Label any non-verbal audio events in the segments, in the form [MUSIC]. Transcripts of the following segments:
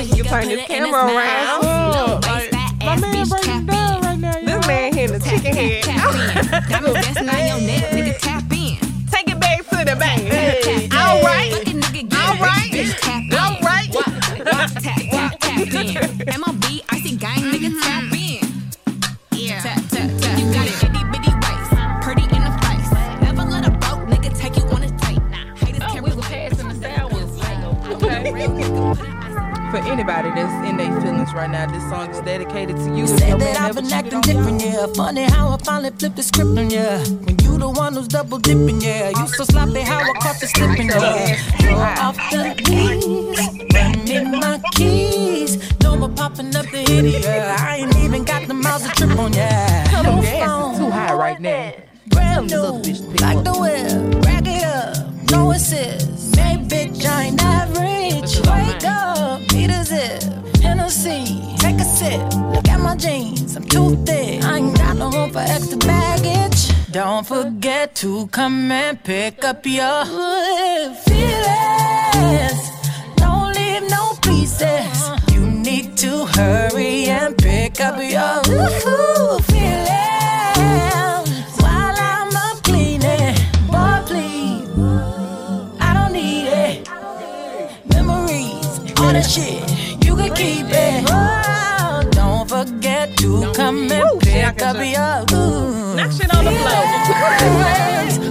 we can turn this camera around. Oh, like, my man breaking down right now. This man hitting the chicken head. [LAUGHS] That's not your neck, nigga. Tap in. Take it back to the. Hey. All right. Fucking nigga, get All right. In. All right. Walk, walk, tap, tap, tap in. MLB, icy gang, nigga, tap For anybody that's in their feelings right now, this song is dedicated to you. Said that I've been acting on different, yeah. Funny how I finally flipped the script on ya. When you the one who's double dipping, yeah. You so sloppy how I caught you slipping, yeah. You're off the leash, me my keys. No more popping up the hitty, yeah. I ain't even got the miles to trip on, yeah. Is phone, too high right now. brand new, this other bitch to pick like the whip, rack it up, no assist. Hey, bitch, I ain't average. Wake up, beat a zip, Hennessy, take a sip. Look at my jeans, I'm too thick. I ain't got no room for extra baggage. Don't forget to come and pick up your hood feelings. Don't leave no pieces. You need to hurry and pick up your all that shit, you can keep it. Oh, don't forget to come and Woo, I pick up your ooh. Knock shit on the floor.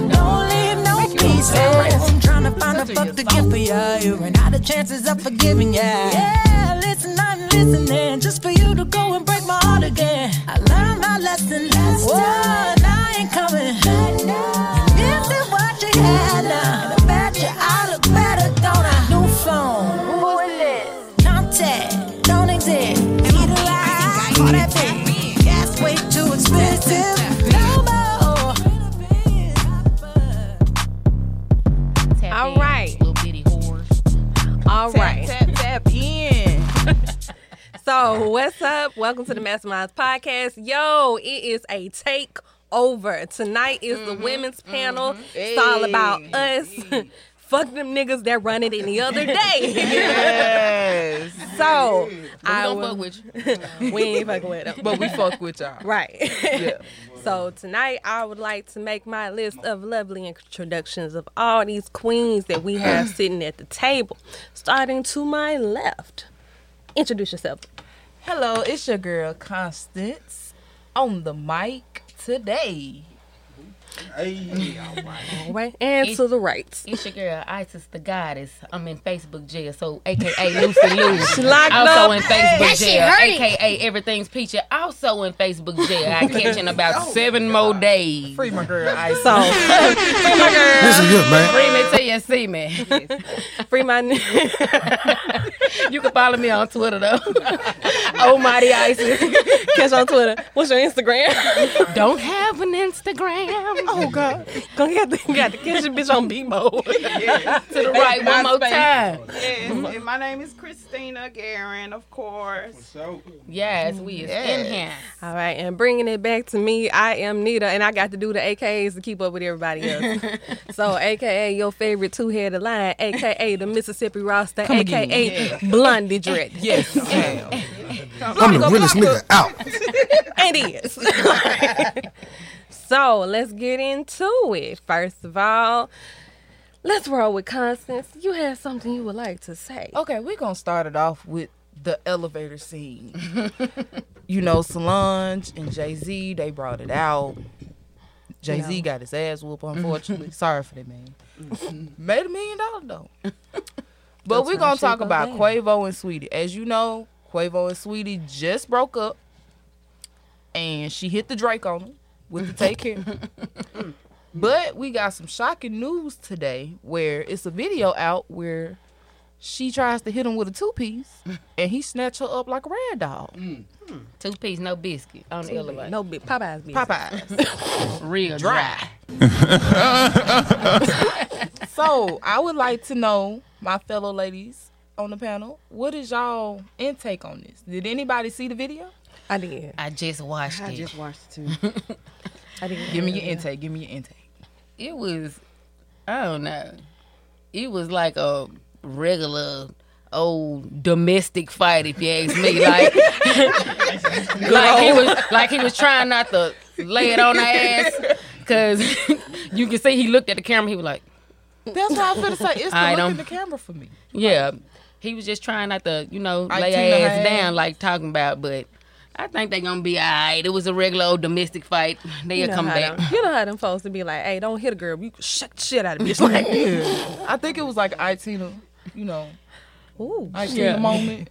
Don't leave no pieces. I'm trying to find a fuck to give for ya. You ran out of chances of forgiving ya. Yeah, listen, I'm listening just for you to go and break my heart again. I learned my lesson last time. I ain't coming. You missing what you had now. All right. Tap, tap, tap in. [LAUGHS] So, what's up? Welcome to the Masterminds Podcast. Yo, it is a take over. Tonight is the mm-hmm, women's mm-hmm. panel. It's all about us. [LAUGHS] Fuck them niggas that run it any other [LAUGHS] day. Yes. so, We I don't will- fuck with you. we ain't fucking with them. But we fuck with y'all. Right. Yeah. So tonight I would like to make my list of lovely introductions of all these queens that we have [CLEARS THROAT] sitting at the table. Starting to my left. Introduce yourself. Hello, it's your girl Constance on the mic today. All right. And to the right. It's your girl Isis the Goddess. I'm in Facebook jail, so AKA Lucy Lou. [LAUGHS] She locked also up. in Facebook jail, hurting. AKA Everything's Peachy. Also in Facebook jail. I [LAUGHS] catch in about oh seven more days. Free my girl Ice. So, [LAUGHS] free my girl. Listen here, man. Free me till you see me. Free my. You can follow me on Twitter though. oh mighty Isis. Catch on Twitter. What's your Instagram? Don't have an Instagram. Oh, God. Gonna get the, got to catch your bitch on B mode. [LAUGHS] to the right one more time. Yes, and my name is Christina Guerin, of course. Yes, we is in here. All right, and bringing it back to me, I am Nita, and I got to do the AKAs to keep up with everybody else. [LAUGHS] so, AKA your favorite two-headed lion, AKA the Mississippi roster, AKA Blondie Dread. Yes, ma'am. I'm the realest nigga out. [LAUGHS] and is. So let's get into it. First of all, let's roll with Constance. You had something you would like to say. Okay, we're gonna start it off with the elevator scene. [LAUGHS] you know, Solange and Jay Z, they brought it out. Jay Z No. got his ass whooped, unfortunately. [LAUGHS] Sorry for that man. Mm-hmm. Made a million dollars though. [LAUGHS] but we're gonna talk about down. Quavo and Saweetie. As you know, Quavo and Saweetie just broke up, and she hit the Drake on him with the take care. [LAUGHS] But we got some shocking news today where it's a video out where she tries to hit him with a two piece and he snatched her up like a rag doll. Mm. Two piece, no biscuit on the elevator. No big Popeyes. Bitch. Popeyes. [LAUGHS] Real dry. [LAUGHS] so I would like to know, my fellow ladies on the panel, what is y'all intake on this? Did anybody see the video? I did. I just watched I it. I just watched it too. [LAUGHS] I did. [LAUGHS] Give me your intake. Give me your intake. it was I don't know. It was like a regular old domestic fight, if you ask me. [LAUGHS] Like, like he was like he was trying not to lay it on her ass, cause you can see he looked at the camera. He was like, That's how I'm finna say. It's the I look don't- in the camera for me. yeah. He was just trying not to, you know, Like lay her ass down, like talking about. But I think they gonna be alright. It was a regular old domestic fight. [LAUGHS] They'll You know, come back. them, you know how them folks to be like, hey, don't hit a girl. You can shut the shit out of bitch. [LAUGHS] Like, I think it was like Itina, you know, ooh. Itina Yeah. moment.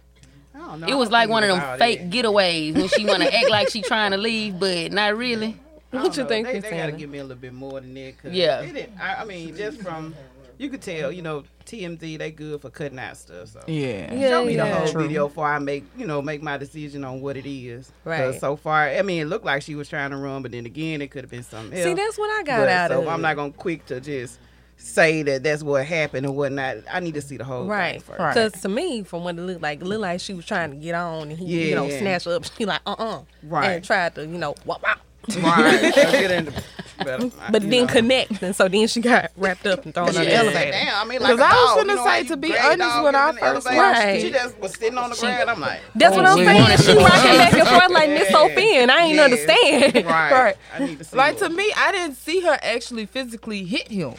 I don't know. It was like one of them fake that. getaways when she wanna act like she trying to leave, but not really. I What you know. think, They, they gotta give me a little bit more than that. Cause Yeah. They didn't, I, I mean, just from you could tell, you know, TMZ they good for cutting out stuff. So Yeah. Yeah, show me yeah. the whole True. video before I make, you know, make my decision on what it is. Right. So far, I mean, it looked like she was trying to run, but then again, it could have been something else. See, that's what I got But, out so of I'm not gonna quick to just say that that's what happened and whatnot. I need to see the whole Right, thing first. Right. because to me, from what it looked like, it looked like she was trying to get on, and he, you know, Yeah. snatched her up. [LAUGHS] She like, uh, uh Right. and tried to, you know, wop, wop. Right. So get [LAUGHS] but, but you didn't know. connect, and so then she got wrapped up and thrown on the elevator. Damn, I mean, like 'Cause a I was dog, finna you know say, to be honest, dog when I the first elevator? watched she just was sitting on the ground. I'm like, That's what I'm saying. wanted She [LAUGHS] rocking back and forth like Miss Yeah. Sophia, and I ain't Yeah. understand. right, [LAUGHS] Right. I need to see Like more. to me, I didn't see her actually physically hit him.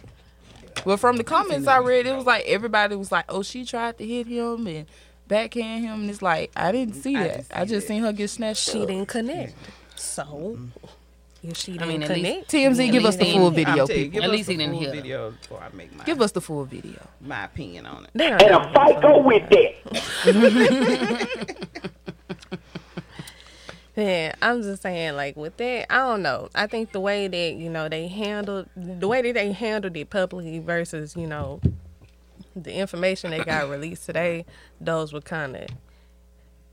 But from the comments I read, it was like everybody was like, "Oh, she tried to hit him and backhand him," and it's like I didn't mm, see that. didn't see I just seen her get snatched. She up. didn't connect. So, if she didn't mean, at least- connect, TMZ, At give us the full video, I'm telling you, people. give At us least he the didn't full video before I make my Give us the full video. my opinion on it. they don't And a fight go with that. [LAUGHS] Yeah, I'm just saying, like with that, I don't know. I think the way that you know they handled the way that they handled it publicly versus you know the information that got released today, those were kind of.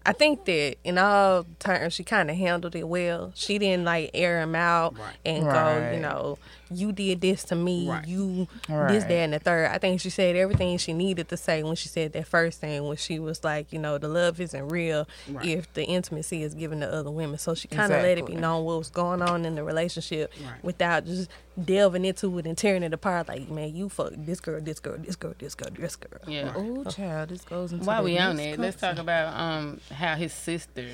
I think that in all terms, she kind of handled it well. She didn't like air him out Right. and go, you know, you did this to me, Right. you this, that, and the third. I think she said everything she needed to say when she said that first thing when she was like, you know, the love isn't real Right. if the intimacy is given to other women. So she kind of let it be known what was going on in the relationship Right. without just delving into it and tearing it apart. Like, man, you fuck this girl, this girl, this girl, this girl, this girl. Yeah. Oh, child, this goes into. While the we on next that, let's talk about um how his sister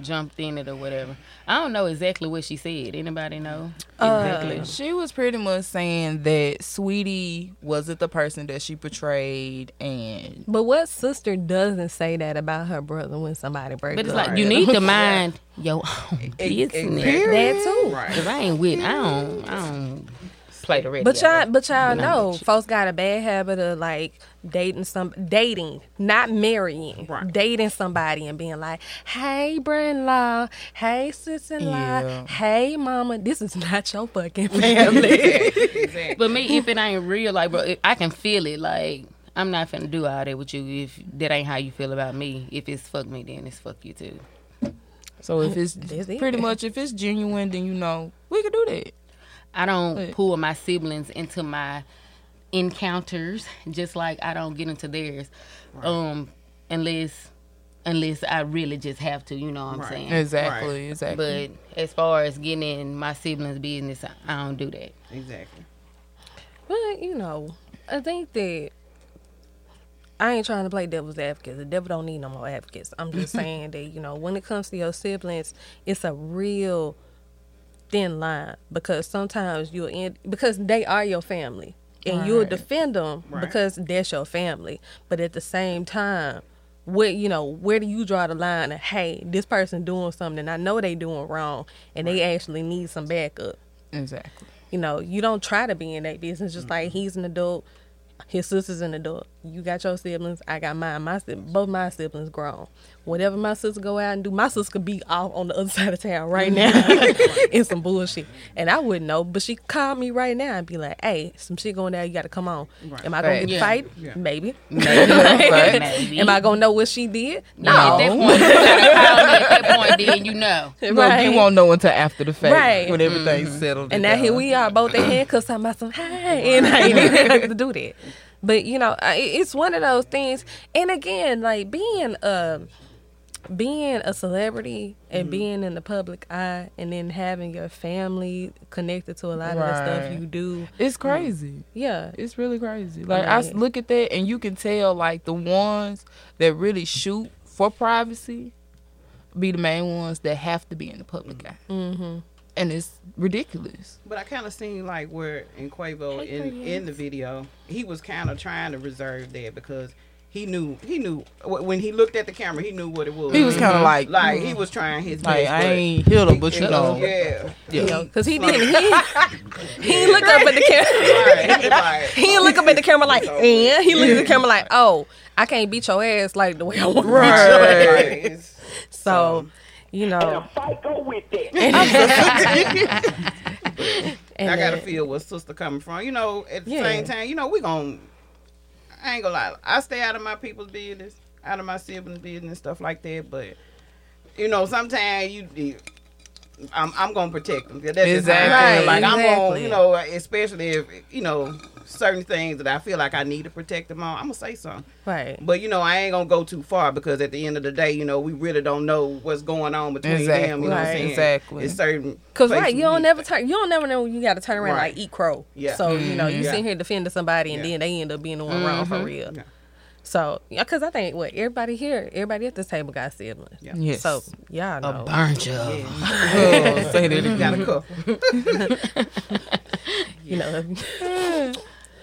jumped in it or whatever. I don't know exactly what she said. Anybody know uh, exactly? She was pretty much saying that Saweetie wasn't the person that she portrayed, and But what sister doesn't say that about her brother when somebody breaks but it's up? like you need to [LAUGHS] mind your own [LAUGHS] business. that too. Right. Cause I ain't with. I don't. I don't play the radio. But y'all, but y'all know, folks got a bad habit of like dating some, dating, not marrying, Right. dating somebody and being like, "Hey, brother-in-law, hey, sister-in-law, Yeah. hey, mama, this is [LAUGHS] not your fucking [LAUGHS] family." But me, if it ain't real, like bro, I can feel it. Like I'm not finna do all that with you if that ain't how you feel about me. If it's fuck me, then it's fuck you too. so if it's [LAUGHS] it. pretty much if it's genuine, then you know we could do that. I don't Right. pull my siblings into my encounters, just like I don't get into theirs, um, unless unless I really just have to. You know what I'm Right. saying? Exactly, exactly. But as far as getting in my siblings' business, I don't do that. Exactly. But you know, I think that I ain't trying to play devil's advocate. The devil don't need no more advocates. I'm just [LAUGHS] saying that you know, when it comes to your siblings, it's a real thin line because sometimes you'll end because they are your family and you'll defend them Right. because that's your family. But at the same time. Where you know where do you draw the line of hey this person doing something I know they doing wrong and they actually need some backup exactly. you know, you don't try to be in that business. Just like he's an adult, his sister's an adult. You got your siblings, I got mine. My both my siblings grown. Whatever my sister go out and do, my sister could be off on the other [LAUGHS] side of town right now [LAUGHS] in some bullshit, and I wouldn't know. But she called me right now and be like, "Hey, some shit going down. You got to come on. Am I gonna Right. get the Yeah. fight? Yeah. Maybe. [LAUGHS] Maybe. Maybe. Am I gonna know what she did? No. At that point, you gotta call me at that point, then you know. Look, you won't know until after the fact, Right. when everything's mm-hmm. settled. And now here we are, both in handcuffs, talking about some hey, and I ain't even have to do that. But you know, it's one of those things. And again, like being a being a celebrity and Mm-hmm. being in the public eye and then having your family connected to a lot of the stuff you do. It's crazy. Yeah. It's really crazy. Like I s- Right. look at that, and you can tell like the ones that really shoot for privacy be the main ones that have to be in the public eye, Mm-hmm. and it's ridiculous. But I kind of seen like where in Quavo in in the video, he was kind of trying to reserve that because he knew he knew when he looked at the camera, he knew what it was. He was kind of mm-hmm. like, like he mm-hmm. was trying his like best. I ain't hit him, but you know, yeah, yeah. Because he didn't. He, [LAUGHS] he didn't look up at the camera. [LAUGHS] right, right. [LAUGHS] he didn't look up at the camera like, and eh? he looked at the camera like, oh, I can't beat your ass like the way I want to beat your ass. Right. So, you know, Fight go with that. and I gotta feel where sister coming from. You know, at the Yeah. same time, you know, we gon' I ain't gonna lie. I stay out of my people's business, out of my siblings' business, stuff like that. But you know, sometimes you, you- I'm, I'm gonna protect them. That's just how I Exactly. feel. Like I'm Right, gonna, exactly. you know, especially if you know certain things that I feel like I need to protect them on. I'm gonna say something. right. But you know, I ain't gonna go too far because at the end of the day, you know, we really don't know what's going on between Exactly. them. You know what I'm saying? Exactly. It's certain. Cause right, you don't never to- turn. You don't never know when you got to turn around Right. like eat crow. Yeah. So you know you Yeah. sitting here defending somebody and Yeah. then they end up being the one wrong for mm-hmm. real. Yeah. So yeah, cause I think what everybody here, everybody at this table got siblings. Yeah. Yes. So y'all know. A bunch of. Oh, [LAUGHS] [LAUGHS] say that You again. got a couple. [LAUGHS] You know.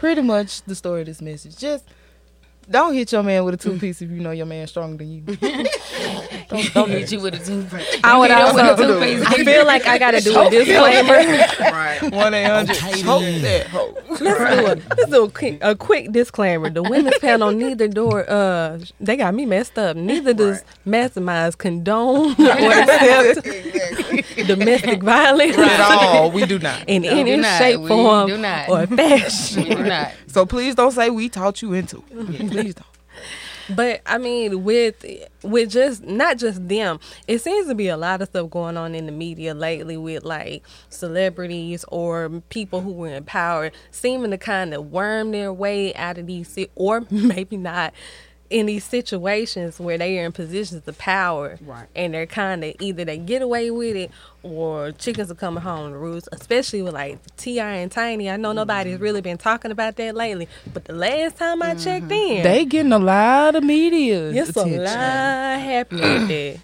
Pretty much the story of this message. Just don't hit your man with a two piece if you know your man's stronger than you. [LAUGHS] Don't, don't hit you with a two piece. I would hit him with a also. toothpick. I feel like I gotta do a disclaimer. right. One eight hundred. Choke that hoe. Let's do a let's do a quick, a quick disclaimer. The women's panel neither door uh they got me messed up. Neither does masterminds condone [LAUGHS] or accept [LAUGHS] domestic violence At all, we do not. [LAUGHS] in do any not. shape, We form, do not. or fashion. [LAUGHS] We do not. So please don't say we taught you into it. Please don't. But I mean, with with just not just them, it seems to be a lot of stuff going on in the media lately with like celebrities or people who were in power seeming to kind of worm their way out of these, or maybe not in these situations where they are in positions of power, Right. And they're kind of either they get away with it or chickens are coming home to roost. Especially with like T.I. and Tiny. I know nobody's really been talking about that lately, but the last time I checked mm-hmm. in, They getting a lot of media it's a lot happening with that.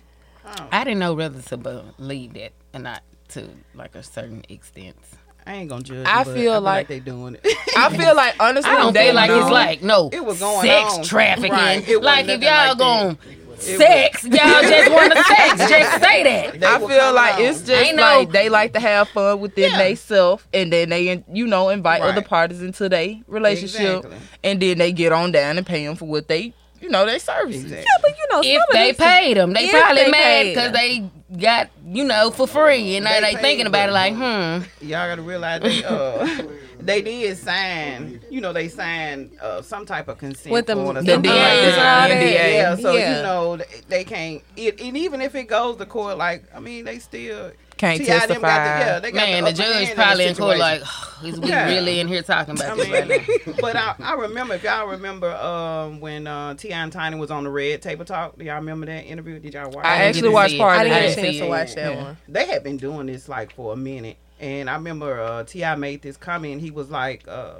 Oh. I didn't know whether to believe that or not to like a certain extent. I ain't gonna judge. I but feel I like- they doing it. [LAUGHS] I feel like honestly, I don't they feel like it's like no It was going sex on. trafficking. Right. Like if y'all like going It sex, y'all just [LAUGHS] want to sex. Just say that. They I feel like on. it's just Ain't no- like they like to have fun within Yeah. they self, and then they you know invite other parties into their relationship, Exactly. and then they get on down and pay them for what they you know they services. Exactly. Yeah, but you know, If some they this- paid them, they probably they mad because they got you know for free, and They they, thinking about it like, hmm. Y'all gotta realize they uh [LAUGHS] they did sign. You know, they signed uh, some type of consent With them- form or the something DA, like the that. NDA. Yeah, so Yeah. you know they- they can't. It, and even if it goes to court, like I mean, they still Can't T.I. them testify. Got the, yeah, they got Man, the, the judge probably in in court situation. like, is we Yeah. really in here talking I about this right now? [LAUGHS] but I, I remember if y'all remember um, when uh, T.I. and Tiny was on the Red Table Talk. Do y'all remember that interview? Did y'all watch? I it? actually didn't watched it. part I didn't get a chance see to it. watch that Yeah. one. they had been doing this like for a minute. And i remember uh T.I. made this comment. He was like uh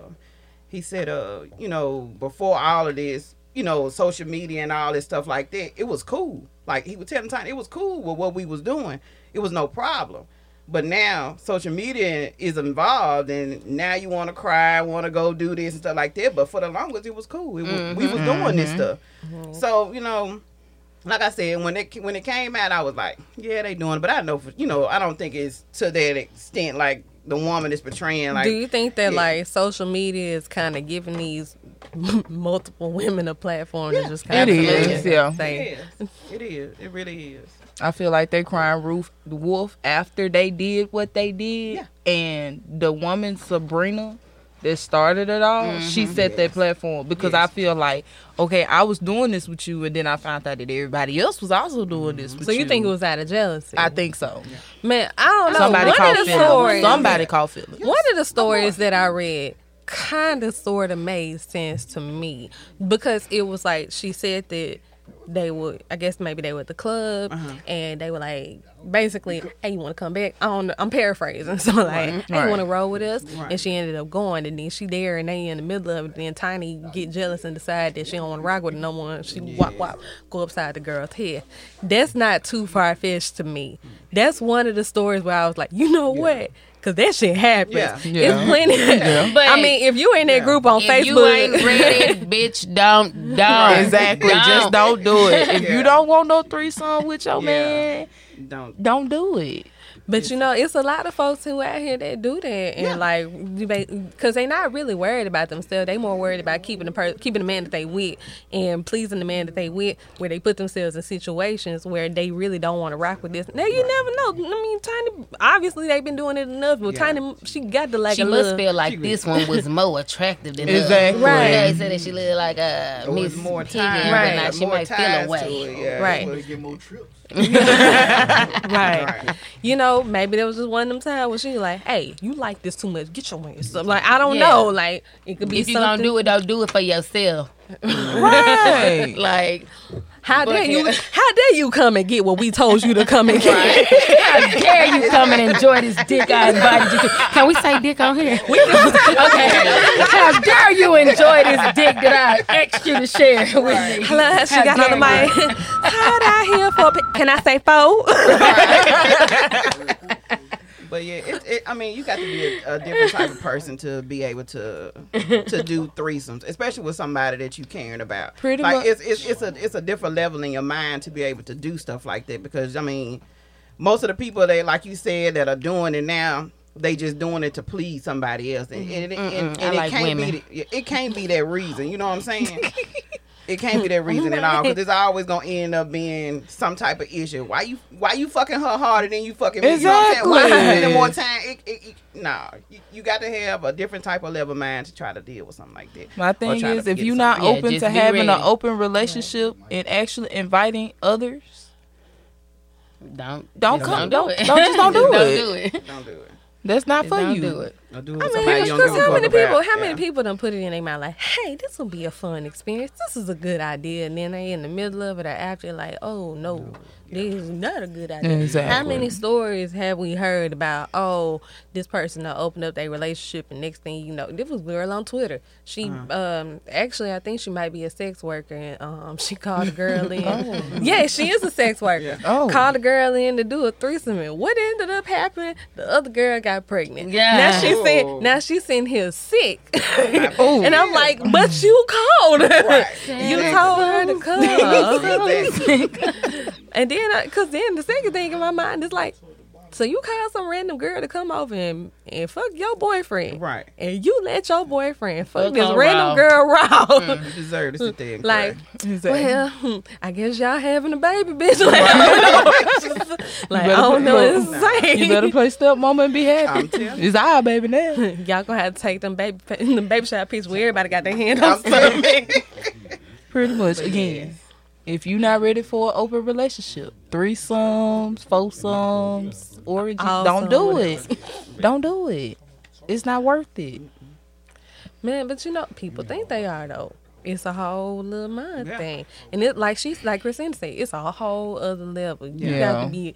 he said uh you know before all of this you know social media and all this stuff like that it was cool. Like he was telling time it was cool with what we was doing. It was no problem. But now social media is involved and now you want to cry want to go do this and stuff like that. But for the longest it was cool. It was, we was doing this stuff. So you know like I said, when it when it came out, I was like, yeah, they doing it. But I know, for, you know, I don't think it's to that extent. Like the woman is portraying, like Do you think that yeah. like social media is kind of giving these [LAUGHS] multiple women a platform to just It kind of is, yeah. say, it is, it is, it really is. I feel like they're crying roof wolf after they did what they did, Yeah. and the woman Sabrina that started it all, she mm-hmm. set that platform because I feel like okay, I was doing this with you, and then I found out that everybody else was also doing mm-hmm. this. With So you think it was out of jealousy? I think so. Man, I don't know. Somebody one caught of the feelings. stories, Somebody caught feelings. one of the stories that I read kind of sort of made sense to me because it was like she said that they would I guess maybe they were at the club Uh-huh. and they were like basically, Hey, you wanna come back? I don't know I'm paraphrasing. [LAUGHS] So like, Hey, you Right. wanna roll with us? Right. And she ended up going and then she there and they in the middle of it, then Tiny get jealous and decide that she don't wanna rock with no one. She wop wop go upside the girl's head. That's not too far fetched to me. That's one of the stories where I was like, you know what? Cause that shit happens. Yeah. Yeah. It's plenty. [LAUGHS] But I mean, if you in that Yeah. group on If Facebook, you ain't ready, [LAUGHS] bitch, don't, don't. Exactly. Just don't do it. If you don't want no threesome with your Yeah. man, Don't. don't do it. But you know, it's a lot of folks who out here that do that, and like, because they not really worried about themselves. They more worried about keeping the per- keeping the man that they with and pleasing the man that they with, where they put themselves in situations where they really don't want to rock with this. Now you never know. I mean, Tiny obviously they've been doing it enough, but Yeah. Tiny she got the like She must little. feel like this one was [LAUGHS] more attractive than us. Exactly. Right. Yeah, they said that she looked like a There Miss more Piggy, time. Right. but now she more might feel ties away. to it, yeah. Right. Better get more trips. [LAUGHS] right. Right. You know, maybe there was just one of them times where she like, "Hey, you like this too much? Get your ass up." Like I don't Yeah. know. Like it could be If you gonna do it, don't do it for yourself. [LAUGHS] Right. [LAUGHS] Like, How dare you? How dare you come and get what we told you to come and get? how dare you come and enjoy this dick I invited you to? Can we say dick on here? okay. How dare you enjoy this dick that I asked you to share with me? Hello, she How got on the mic. How'd I hear for? Can I say four? [LAUGHS] But yeah, it, it, I mean, you got to be a, a different type of person to be able to to do [LAUGHS] threesomes, especially with somebody that you caring about. Pretty like much. it's, it's it's a it's a different level in your mind to be able to do stuff like that because I mean, most of the people they like you said that are doing it now. They just doing it to please somebody else, and, and, and, and, I and like it can't women. be the- it can't be that reason. You know what I'm saying? [LAUGHS] It can't be that reason at all because it's always gonna end up being some type of issue. Why you why you fucking her harder than you fucking me? You know what I'm saying? Why you Exactly. spending more time? It, it, it, nah, you, you got to have a different type of level of mind to try to deal with something like that. My thing is, if you're not something. Yeah, open just to be having an open relationship and actually inviting others, Don't Don't come- do don't- don't- just don't [LAUGHS] do don't it. do it. don't do it. That's not for Don't you. do it. Don't do it. I mean, don't because how many people? about. How many Yeah. people done put it in their mind like, "Hey, this will be a fun experience. This is a good idea," and then they in the middle of it or after, like, "Oh no, this is not a good idea." How many stories have we heard about? Oh, this person will open up their relationship, and next thing you know, this was girl on Twitter. She, um, actually, I think she might be a sex worker, and um, [LAUGHS] she called a girl in. Yeah, she is a sex worker. [LAUGHS] Oh. Called a girl in to do a threesome, and what ended up happening? The other girl got pregnant. Yeah. Now she's Oh. in, now she's in here sick, [LAUGHS] Oh. and I'm like, but you called. Right. you told her to come. And then, because then the second thing in my mind is like, so you call some random girl to come over and, and fuck your boyfriend. Right. And you let your boyfriend fuck Fuck this random raw. girl raw. You mm, [LAUGHS] deserve to sit there and like. Exactly. well, [LAUGHS] I guess y'all having a baby, bitch. [LAUGHS] Like, I don't know. like, I don't know what no. to say. you better play stepmama and be happy. I'm telling you. It's our baby now. Y'all gonna have to take them baby them baby shower pictures where everybody got their hand on something. Pretty much. Again, if you're not ready for an open relationship, threesomes, foursomes, orgies, Awesome, don't do it. [LAUGHS] don't do it. It's not worth it. Man, but you know, people think they are though. It's a whole little mind Yeah. thing, and it like she's like Christina said, it's a whole other level. You Yeah. got to be,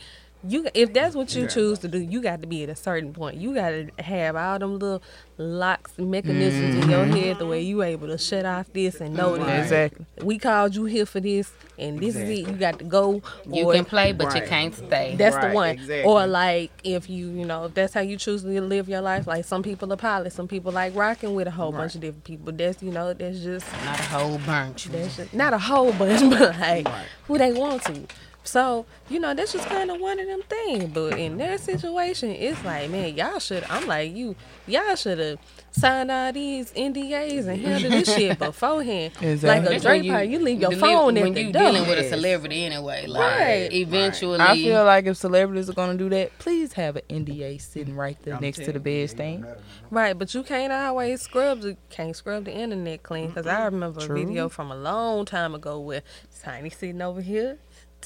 you if that's what you Yeah. choose to do, you got to be at a certain point. You got to have all them little locks and mechanisms in your mm-hmm. head the way you able to shut off this and know this. Exactly. We called you here for this, and this is it. You got to go. You or- can play, but you can't stay. that's Right, the one. exactly. Or like if you, you know, if that's how you choose to live your life. Like some people are pilots, some people like rocking with a whole bunch of different people. That's you know, that's just Not a whole bunch. that's just not a whole bunch, [LAUGHS] but like who they want to. So you know, that's just kind of one of them things. But in their situation, it's like, man, y'all should. I'm like you, y'all should have signed all these NDAs and handled this shit [LAUGHS] beforehand. Exactly. Like a That's Drake when party, you leave your deli- phone when at the you door. dealing with a celebrity anyway. Like Right. eventually, I feel like if celebrities are gonna do that, please have an NDA sitting right there I'm next to the telling bed stand. Right, but you can't always scrub the can't scrub the internet clean because I remember True. a video from a long time ago where Tiny sitting over here,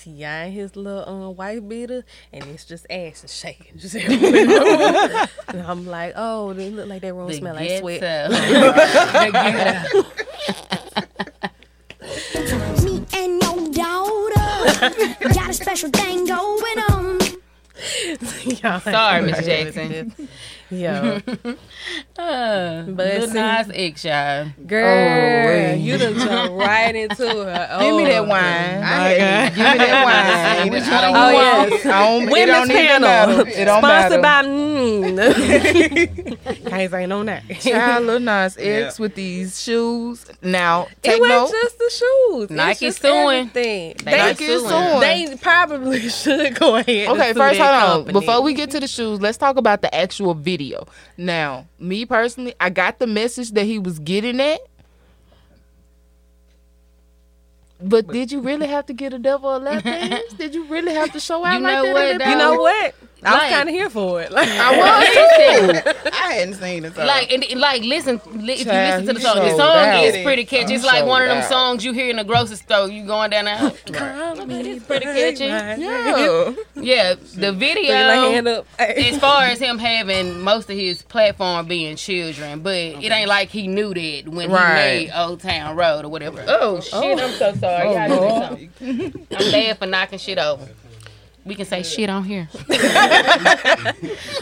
T.I. in his little um, white beater, and it's just ass is shaking [LAUGHS] just everywhere. and I'm like, oh, they look like that room the smell like sweat. ghetto. [LAUGHS] [LAUGHS] The ghetto. Me and your dog Got a special thing going on. Sorry, ain't Miss. Jackson. Yo, [LAUGHS] Uh, But Lil see- Nas X, y'all. girl, wait. you done jumped right into her. [LAUGHS] Give me that Oh, wine. I had Give me that [LAUGHS] wine. Which I one don't you Oh, want? yes. I don't, it Women's don't panel, matter. It don't sponsored matter. by mm. Can't say no name. Child Lil Nas X Yeah. with these shoes. Now, It wasn't just the shoes. It's Nike just suing. everything. They They, Nike suing. suing. they probably should go ahead. Okay, first hold on. company. Before we get to the shoes, let's talk about the actual video. Now, me personally, I got the message that he was getting at. But did you really have to get a devil a lap [LAUGHS] dance? Did you really have to show out You like know that? what, in the you know what? I was kind of here for it. [LAUGHS] Like, I was [LAUGHS] too. I hadn't seen it. So. Like, and, and, like, listen, li- if you listen to the song, the song out. is pretty catchy. It's like one of them out. songs you hear in the grocery store. You going down there. it's pretty catchy. Yeah. [LAUGHS] Yeah, the Bring hand video. up. As far as him having most of his platform being children, but it ain't like he knew that when Right. he made Old Town Road or whatever. Oh shit! I'm so sorry. Oh, Y'all do something. I'm bad for knocking shit over. We can say shit on here. [LAUGHS]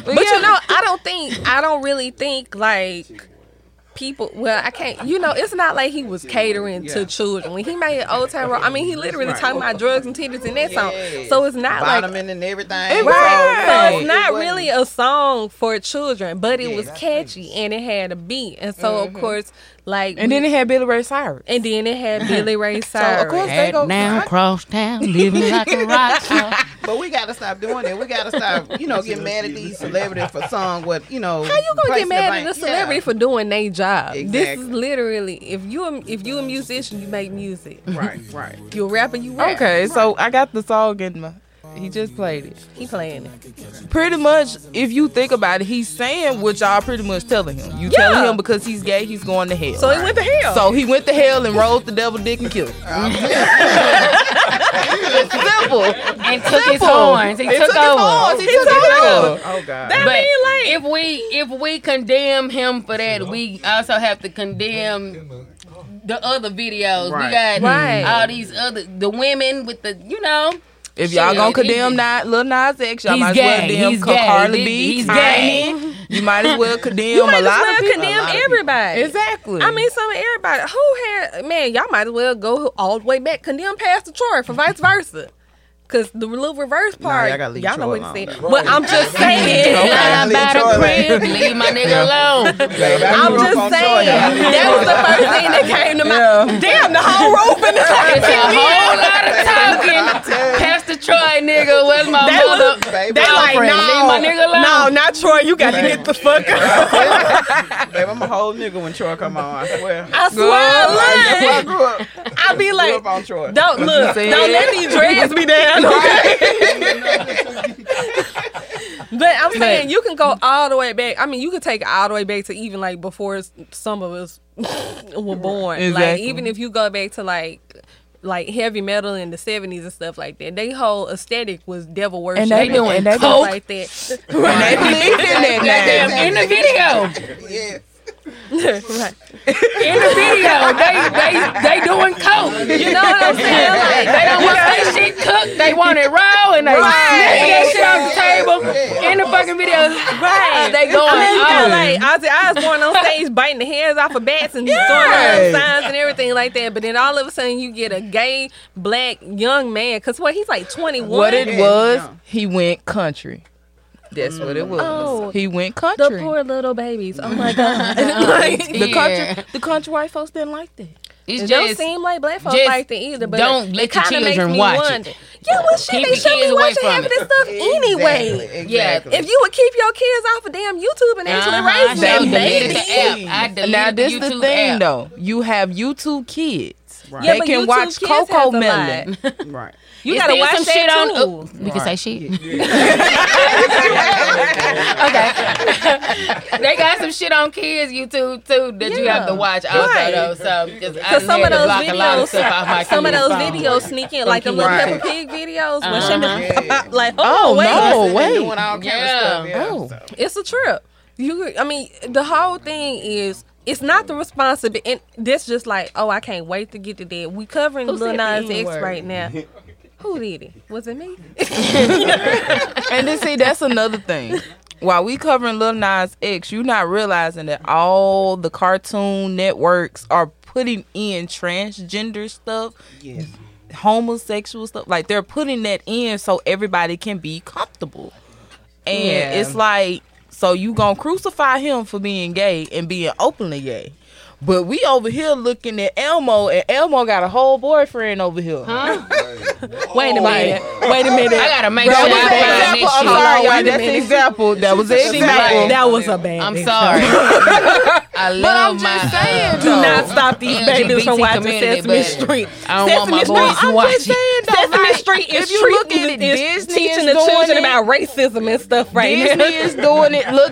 But you know, I don't think I don't really think like people. Well, I can't. You know, it's not like he was catering to children when he made Old Town Road. I mean, he literally talking about drugs and titties in that song. Yes. So it's not like Vitamin and everything. Right. Right. So it's not It really a song for children, but it Yeah, was that's catchy and it had a beat. And so of mm-hmm. course, like And then it had Billy Ray Cyrus. and then it had Billy Ray [LAUGHS] Cyrus. So Cyrus. of course they go down cross town, living [LAUGHS] like a rock star. But we gotta stop doing that. We gotta stop, you know, getting mad at these celebrities for song what you know. How you gonna get mad at a celebrity Yeah. for doing their job? Exactly. This is literally if you a, if you a musician, you make music. Right, right. You a rapper, you rap. Okay, so I got the song in my. He just played it. He playing it. Pretty much, if you think about it, he's saying what y'all pretty much telling him. You Yeah. telling him because he's gay, he's going to hell. So he went to hell. So he went to hell and rolled the devil dick and killed him. [LAUGHS] Simple. And took his horns. He He took his over. horns. He He took took it over. over. Oh God. That But mean like if we if we condemn him for that, we also have to condemn the other videos. Right. We got Right. all these other the women with the you know. If y'all gonna condemn not Lil Nas X, y'all might as well condemn He's Ca- gay. Cardi B. he's gay. You might as well condemn you might a as lot well of people. condemn A lot of everybody. Exactly. I mean, some everybody who had man, y'all might as well go all the way back condemn Pastor Troy for vice versa. Cause the little reverse part, y'all gotta leave y'all know what alone, to say. But I'm just saying, I'm leave about a crib, leave my nigga alone. I'm just saying that was the first thing that came to mind. Damn, the whole roof the It's a whole lot of talking. Pastor Troy, nigga, where's my They mother? was- Baby, They like, no, leave my nigga alone. no, not Troy. You got to get the fuck out. [LAUGHS] Baby, I'm a whole nigga when Troy come on. I swear. I swear, I look, up. I be like, on Troy. don't look, don't let these dreads be down, okay? [LAUGHS] But I'm saying you can go all the way back. I mean, you can take it all the way back to even like before some of us [LAUGHS] were born. Like even if you go back to like like heavy metal in the seventies and stuff like that, they whole aesthetic was devil worship. And they doing- and they doing- like that. And [LAUGHS] they believe in that now. In the video, Yeah. [LAUGHS] right. in the video, they they they doing coke. You know what I'm saying? Like, They don't want that shit cooked. They want it raw, and they Right. snatch that shit off the table in the fucking video. Right. They going I mean, you got on. like Ozzy Osbourne on stage [LAUGHS] biting the heads off of bats and throwing Right. signs and everything like that. But then all of a sudden you get a gay black young man. Cause what he's like 21. What it was, yeah. he went country. That's what it was. Oh. he went country. the poor little babies. Oh my [LAUGHS] god. like, the country, the country white folks didn't like that. It's it don't seem like black folks just like that either. But don't it, let it the kinda makes children me watch it. wonder. Yeah, well, shit, Keep they the should be watching from half of this stuff anyway. Exactly. Yeah. If you would keep your kids off of damn YouTube and actually Uh-huh. raise them, baby. the app. I now this the the thing app. though. You have YouTube kids. Right. Yeah, they can YouTube watch Coco has Melon. [LAUGHS] right. You It's gotta watch some shit too. on. Oh, we can say shit. [LAUGHS] okay. [LAUGHS] they got some shit on kids YouTube too that you have to watch also Right. though. So because Cause some of those block a lot of videos, stuff off my some of those phone. videos sneak in, like the little Right. Peppa Pig videos. When Uh-huh. she like, Oh, oh, wait, no. Been wait. Doing all kind Yeah. stuff. Yeah. Oh. So. it's a trip. You, I mean, the whole thing is. It's not the responsibility. And this just like, oh, I can't wait to get to that. We covering Who Lil said Nas X N-word? right now. [LAUGHS] Who did it? Was it me? [LAUGHS] And then see, that's another thing. While we covering Lil Nas X, you not realizing that all the cartoon networks are putting in transgender stuff, Yes. homosexual stuff. Like they're putting that in so everybody can be comfortable. And Yeah. it's like, so you gonna crucify him for being gay and being openly gay. But we over here looking at Elmo, and Elmo got a whole boyfriend over here. Wait a minute. Wait a minute. I gotta make That sure was I an find example. this I'm sorry, y'all. Wait That's an example. That was an example. That was a bad. I'm sorry. [LAUGHS] I love But I'm my just saying, uh, Do not stop these babies from watching Sesame Street. I don't want Sesame my Street- boys to I'm watch just it. Saying, Sesame like, Street is if you treating- look at it, is Disney teaching is the children it. about racism and stuff right Disney now. is doing it. Look,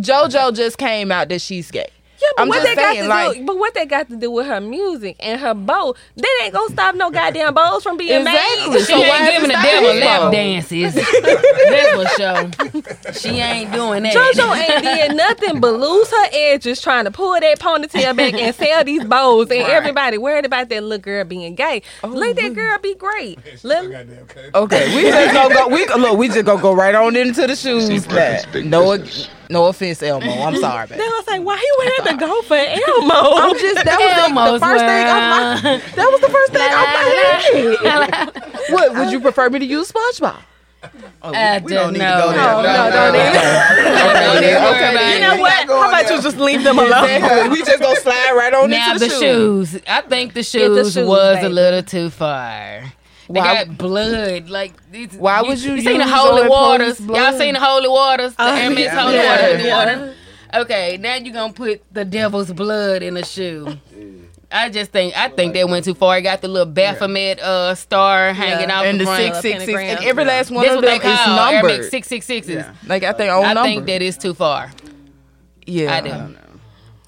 jo- JoJo just came out that she's gay. Yeah, but I'm what just they got to like- do? But what they got to do with her music and her bow? That ain't gonna stop no goddamn bows from being Exactly. made. She So why ain't is giving the it devil style? lap dances. That's for sure. She ain't doing that. JoJo ain't did nothing but lose her edges trying to pull that ponytail back and sell these bows, and everybody worried about that little girl being gay. Oh, Let that girl be great. Let, Okay, we just gonna go. We look. We just gonna go right on into the shoes. That no, no offense, Elmo. I'm [LAUGHS] sorry, they baby. was like, why he would have to go for Elmo? [LAUGHS] I'm just that was the, Elmo's the first thing. I'm like, that was the first thing. I'm like, [LAUGHS] what would you prefer me to use SpongeBob? I We don't don't need know. to go there. No, no, don't Don't even worry Okay, about you know what? How about you just leave them alone? Exactly. we just gonna slide right on Now into the the, shoes. I think the shoes, shoes, was baby. a little too far. They Why- got blood. Like these, Why would you You seen the holy waters? Police Y'all seen the holy waters? The Oh, Hermes yeah. holy Yeah. water Yeah. water. Okay, now you're gonna put the devil's blood in a shoe. I just think I think they went too far. It got the little Baphomet uh, star hanging out and the the front. six six six, and every last one That's of them is call numbered. six six sixes. Yeah. They got their own I number. think that is too far. yeah, I do.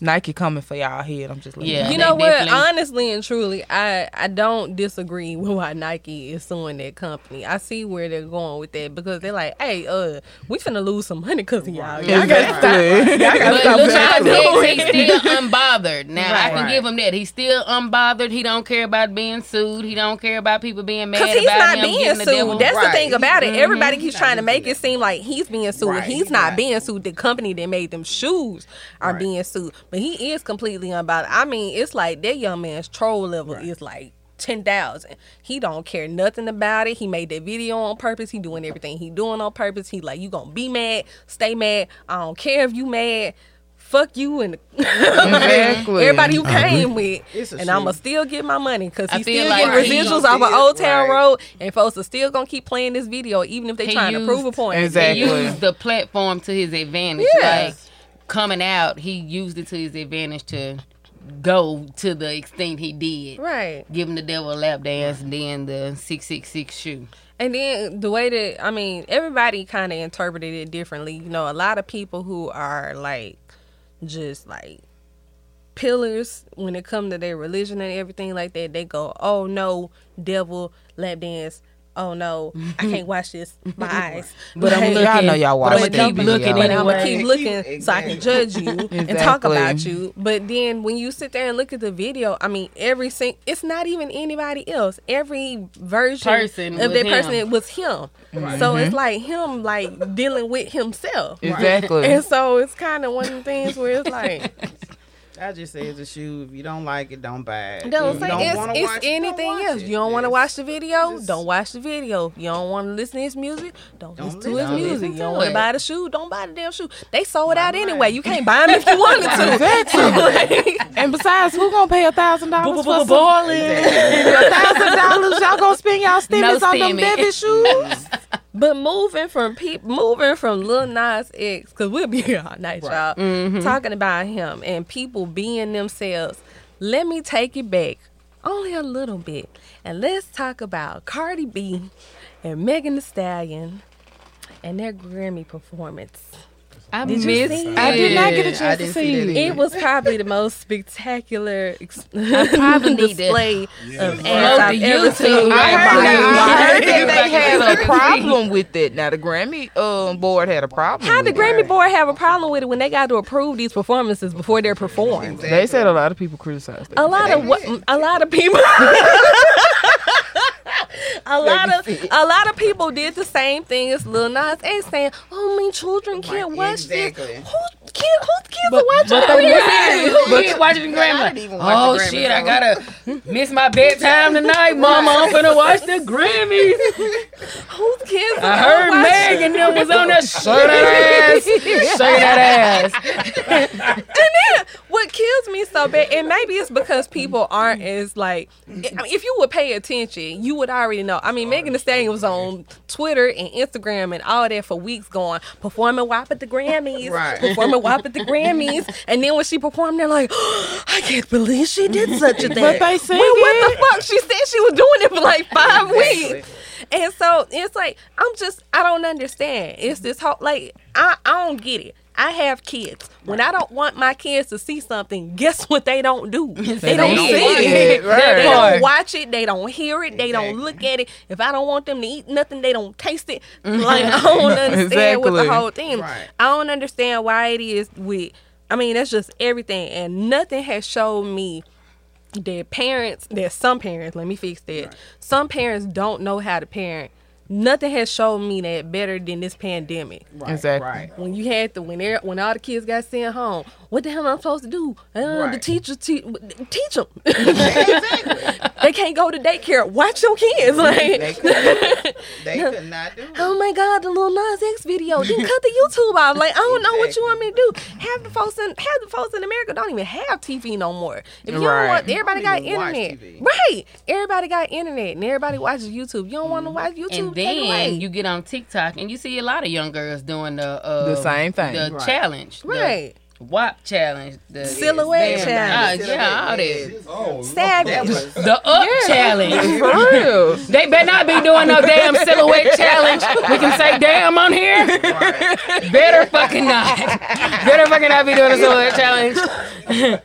Nike coming for y'all head. I'm just letting Yeah. you You they know what? definitely- Honestly and truly, I I don't disagree with why Nike is suing that company. I see where they're going with that because they're like, "Hey, uh, we finna lose some money because of y'all. Y'all gotta stop. Y'all gotta But stop Lil what y'all Nas doing." X, he's still unbothered. Now I can Right. give him that. He's still unbothered. He don't care about being sued. He don't care about people being mad Because he's about not him being giving the devil. sued. That's the thing about it. Everybody Mhm. keeps trying to make it seem like he's being sued. Right. He's not Right. being sued. The company that made them shoes are Right. being sued. But he is completely unbothered. I mean, it's like that young man's troll level is like ten thousand. He don't care nothing about it. He made that video on purpose. He doing everything he doing on purpose. He like, you gonna be mad, stay mad. I don't care if you mad. Fuck you and [LAUGHS] Exactly. everybody you came with, It's a and I'ma still get my money because I he still like getting residuals off of Old Town right. Road, and folks are still gonna keep playing this video even if they He trying to prove a used- point. Exactly. He used the platform to his advantage. Yes. Like coming out, he used it to his advantage to go to the extent he did. Right. Giving the devil a lap dance and then the six six six shoe. And then the way that I mean, everybody kind of interpreted it differently. You know, a lot of people who are like just like pillars when it come to their religion and everything like that, they go, "Oh no, devil lap dance." Oh no, I can't [LAUGHS] watch this. My eyes. But I'm Like, looking. Y'all know y'all but I'ma keep looking y'all. But I'm gonna keep looking so I can judge you [LAUGHS] and talk about you. But then when you sit there and look at the video, I mean, every sing it's not even anybody else. Every version Person of was that person it was him. So it's mm-hmm. like him like dealing with himself. Exactly. And so it's kind of one of the things where it's like, [LAUGHS] I just say it's a shoe. If you don't like it, don't buy it. don't If you say wanna it's, watch it's don't anything watch else. it. You don't want to watch the video, it's- don't watch the video. You don't want to listen to his music, don't, Don't listen to listen his to music. You don't want to buy the shoe, don't buy the damn shoe. They sold out anyway. You can't buy them if you wanted to. [LAUGHS] Exactly. [LAUGHS] and besides, who gonna pay a thousand dollars for some Balling. a thousand dollars? Y'all gonna spend y'all stimmies No on them stimmy. baby [LAUGHS] shoes? But moving from peop moving from Lil Nas X, because we'll be here all night, y'all, Mm-hmm. talking about him and people being themselves. Let me take it back only a little bit, and let's talk about Cardi B and Megan Thee Stallion and their Grammy performance. I Did missed it. I did not get a chance to see see it. It was probably the most spectacular ex- [LAUGHS] probably [LAUGHS] need to display of Promote ass I've the ever seen. I heard, that, I heard that they everybody had a [LAUGHS] problem with it. Now the Grammy um, board had a problem. How did the with it. Grammy board have a problem with it when they got to approve these performances before they're performed? They said a lot of people criticized it. A lot of what? A lot of people. a lot of a lot of people did the same thing as Lil Nas X saying, "Oh, my children can't watch exactly. this." Who kid? Whose kids are watching But this? they keep watching the grandma. I didn't even watch Oh the Grammys, shit! I gotta miss my bedtime tonight, [LAUGHS] Mama. I'm finna watch the Grammys. Whose kids? I heard watching? Meg and them was on there shaking that ass, shaking that [LAUGHS] ass. And then what kills me so bad, and maybe it's because people aren't as like, I mean, if you would pay attention, you would already know. I mean, Megan Thee Stallion was on Twitter and Instagram and all that for weeks, going performing WAP at the Grammys, Right. performing WAP at the Grammys, [LAUGHS] and then when she performed, they're like, [GASPS] I can't believe she did [LAUGHS] such a thing. But they sing well, what the fuck? She said she was doing it for like [LAUGHS] five Exactly. weeks. And so it's like I'm just I don't understand. It's this whole like I I don't get it. I have kids. When I don't want my kids to see something, guess what they don't do? [LAUGHS] They, don't, don't see it. it, right. They don't watch it. They don't hear it. They don't look at it. If I don't want them to eat nothing, they don't taste it. [LAUGHS] Like I don't understand with the whole thing. Right. I don't understand why it is with. I mean, that's just everything, and nothing has showed me that parents, that some parents, let me fix that. Some parents don't know how to parent. Nothing has shown me that better than this pandemic. Right, Exactly. Right. When you had to, when they're, when all the kids got sent home, what the hell am I supposed to do? Uh, The teachers te- teach them. Exactly. [LAUGHS] [LAUGHS] they can't go to daycare. Watch your kids. They Like, could, they [LAUGHS] could not do it. oh my God, the Lil Nas X video. Then cut the YouTube off. Like, I don't know what you want me to do. Have the folks in, have the folks in America don't even have TV no more. If you don't Right. want, everybody got Don't even watch internet. Right. Everybody got internet and everybody watches YouTube. You don't want to watch YouTube. And take it then you get on TikTok and you see a lot of young girls doing the uh, The same thing. the Right. challenge, the Right. WAP challenge, the Silhouette challenge. Ah, yeah, all that. That Savage. The up challenge. For real. [LAUGHS] They better not be doing no damn silhouette challenge. We can say damn on here. Better fucking not. Better fucking not be doing a silhouette challenge. [LAUGHS]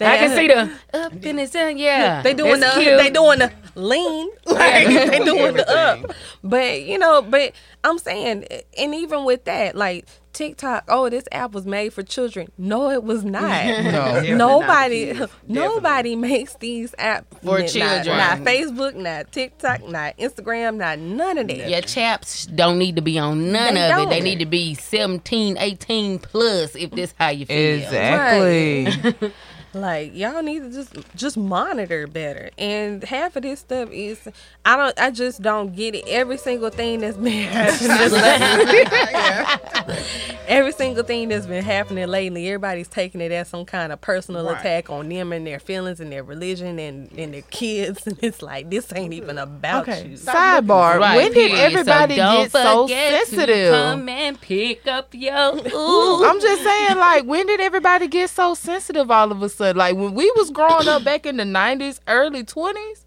I can see the up in the sun. Yeah, They doing That's the cute. they doing the lean. [LAUGHS] Like they doing the Everything. up. But you know, but I'm saying and even with that, like TikTok, oh, this app was made for children. No, it was [LAUGHS] not. Definitely not [LAUGHS] Nobody for kids. nobody makes these apps For not, children. Not Facebook, not TikTok, not Instagram, not none of that. Your chaps don't need to be on none They of it. They need to be 17, 18 plus if this how you feel. Exactly. [LAUGHS] Like y'all need to just just monitor better. And half of this stuff is I don't I just don't get it. Every single thing that's been [LAUGHS] happening [LAUGHS] every single thing that's been happening lately, everybody's taking it as some kind of personal Right. attack on them and their feelings and their religion and, and their kids. [LAUGHS] And it's like this ain't even about Okay. you. Sidebar. Right, when did everybody so get so sensitive? Come and pick up your ooh. I'm just saying, like, when did everybody get so sensitive all of a sudden? Like, when we was growing up back in the 90s, early 20s,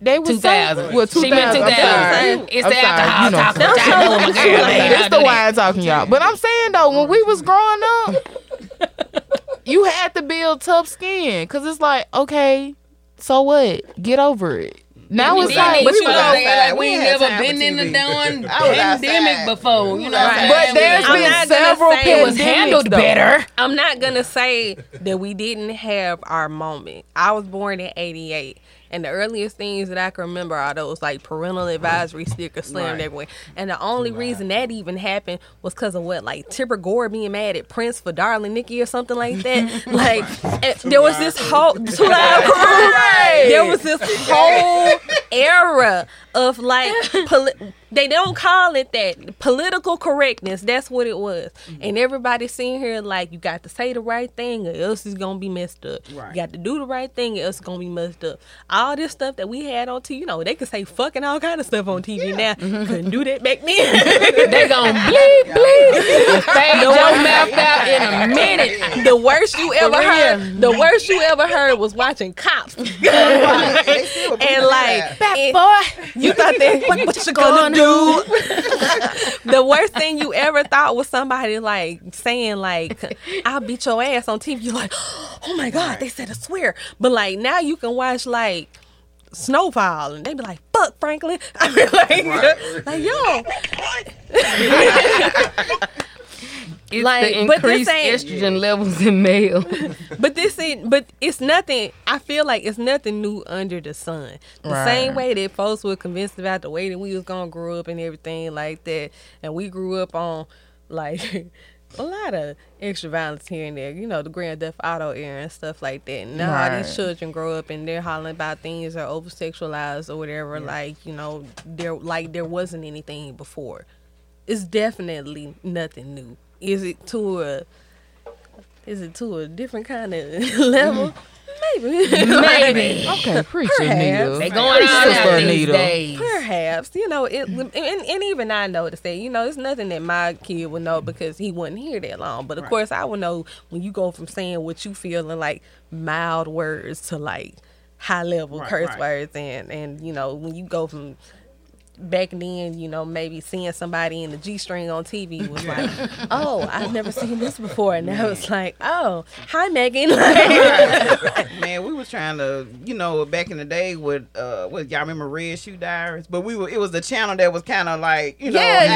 they was 2000. So, well, She meant 2000. I'm 2000. sorry. It's I'm the sorry, alcohol you know. talking. What y'all my girl? It's I the wine talking, y'all. But I'm saying though, when we was growing up, you had to build tough skin because it's like, okay, so what? Get over it. Now We it's like, but you know, like, we we ain't never been in the darn pandemic before. You know, was what I'm saying? but there's I'm been several it was handled though. better. I'm not gonna say that we didn't have our moment. I was born in '88, and the earliest things that I can remember are those like parental advisory stickers slammed Right. everywhere. And the only reason that even happened was because of what, like Tipper Gore being mad at Prince for Darling Nikki or something like [LAUGHS] that. like there was this whole There was this whole [LAUGHS] era of like poli- they don't call it that political correctness. That's what it was. Mm-hmm. And everybody sitting here like you got to say the right thing or else it's gonna be messed up. Right. You got to do the right thing or else it's gonna be messed up. All this stuff that we had on TV, you know, they could say fucking all kind of stuff on TV now. Mm-hmm. Couldn't do that back then. [LAUGHS] They going [LAUGHS] to bleep bleep. Fade your mouth out in a minute. [LAUGHS] the worst you ever heard, the worst you ever heard was watching cops. They still put and like out. Boy, You thought that what, what you gonna do? The worst thing you ever thought was somebody like saying like I'll beat your ass on TV. You're like, oh my god, they said a swear. But like now you can watch like Snowfall and they be like, fuck Franklin. [LAUGHS] I mean like, like yo. [LAUGHS] It's Like, the but this increased ain't- estrogen levels in males. [LAUGHS] But this ain't. But it's nothing. I feel like it's nothing new under the sun. The Right. same way that folks were convinced about the way that we was gonna grow up and everything like that, and we grew up on like [LAUGHS] a lot of extra violence here and there. You know, the Grand Theft Auto era and stuff like that. Now all these children grow up and they're hollering about things or over sexualized or whatever. Like you know, there like there wasn't anything before. It's definitely nothing new. Is it to a is it to a different kind of [LAUGHS] level? Maybe. Maybe. [LAUGHS] Okay, preacher Perhaps. They going on these days. Perhaps. You know, it and, and even I noticed that, you know, it's nothing that my kid would know because he wasn't here that long. But of course I would know when you go from saying what you feel in like mild words to like high level Right, curse right. words and and you know, when you go from back then, you know, maybe seeing somebody in the G string on TV was like, oh, I've never seen this before. And now it's like, oh, hi, Megan. [LAUGHS] Man, we was trying to, you know, back in the day with uh what y'all remember Red Shoe Diaries? But we were it was the channel that was kinda like, you know, yeah, yeah,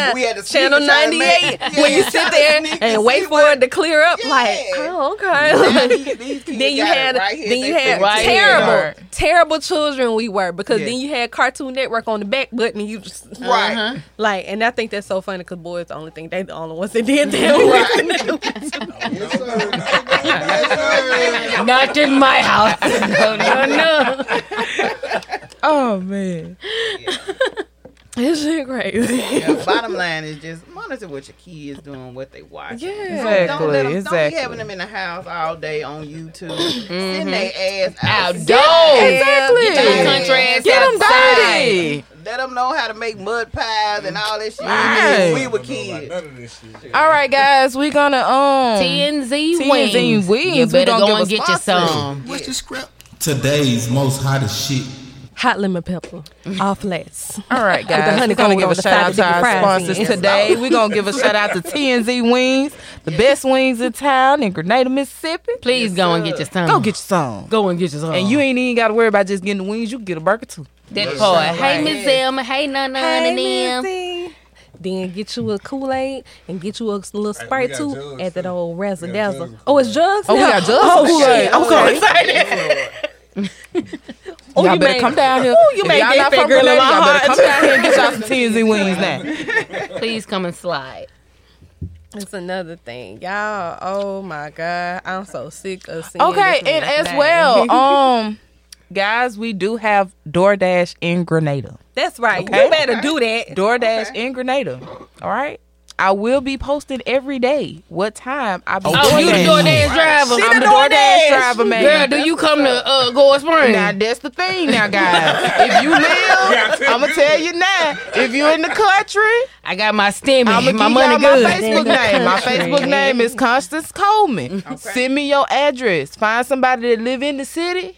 how yeah. we had to Channel sneak and try to 98. [LAUGHS] make- when you sit there sneak and wait for what- it to clear up, like, oh, Now okay. these- these kids [LAUGHS] then you had, right here then you had fingertips. terrible, Right. terrible children we were because Yeah. then you had Cartoon Network on the back button and you just uh-huh. Right. like, and I think that's so funny because boys the only thing they the only ones that did that. [LAUGHS] Not in my house. [LAUGHS] No, no, no. [LAUGHS] Oh man. [LAUGHS] This shit crazy. Yeah, bottom line is just monitor what your kids doing, what they watch. Yeah. Don't let them, don't be having them in the house all day on YouTube. Send their ass out. Outdoors. Exactly. Get your country ass Get them outside. dirty. Let them know how to make mud pies and all that shit. Right. We were kids. None of this shit. All right, guys, we gonna um TNZ TNZ wings. wings. You We better gonna go and a get you sponsor. some. What's the script? Today's most hottest shit. Hot lemon pepper, all flats. All right, [LAUGHS] guys. honey We're gonna give a the shout side out to to dip your our sponsors in. today. [LAUGHS] We're gonna give a shout out to TNZ Wings, the best wings in town in Grenada, Mississippi. Please go and get your some. Go get your some. Go and get your some. And you ain't even gotta worry about just getting the wings. You can get a burger too. that part. Hey, Right. Miss Zelma. Hey, Nana Hey, and them. Missy. Then get you a Kool Aid and get you a little Hey, Sprite got too at that old razzle We dazzle. Oh, it's jugs. Oh, we now? got jugs Oh, for Kool-Aid. shit. I'm so Okay. excited. [LAUGHS] Oh, y'all you better made- come down here. Ooh, you if made y'all not from girl Grenada, y'all better come down here and get y'all some TNZ wings now. [LAUGHS] Please come and slide. It's another thing, y'all. Oh my god, I'm so sick of seeing. Okay, this and as name. well, [LAUGHS] um, guys, we do have DoorDash in Grenada. that's right. okay. You better do that. DoorDash in Grenada. All right. I will be posting every day what time I be Oh, Oh, you the DoorDash. DoorDash driver. I'm the DoorDash driver, man. Girl, do you come to uh, Gold Spring? Now that's the thing, now guys. if you live, [LAUGHS] I'm gonna tell you now. If you're in the country, I got my stimmy. I'm gonna my give money y'all good. my Facebook [LAUGHS] name. My. Facebook name is Constance Coleman. Send me your address. Find somebody that live in the city.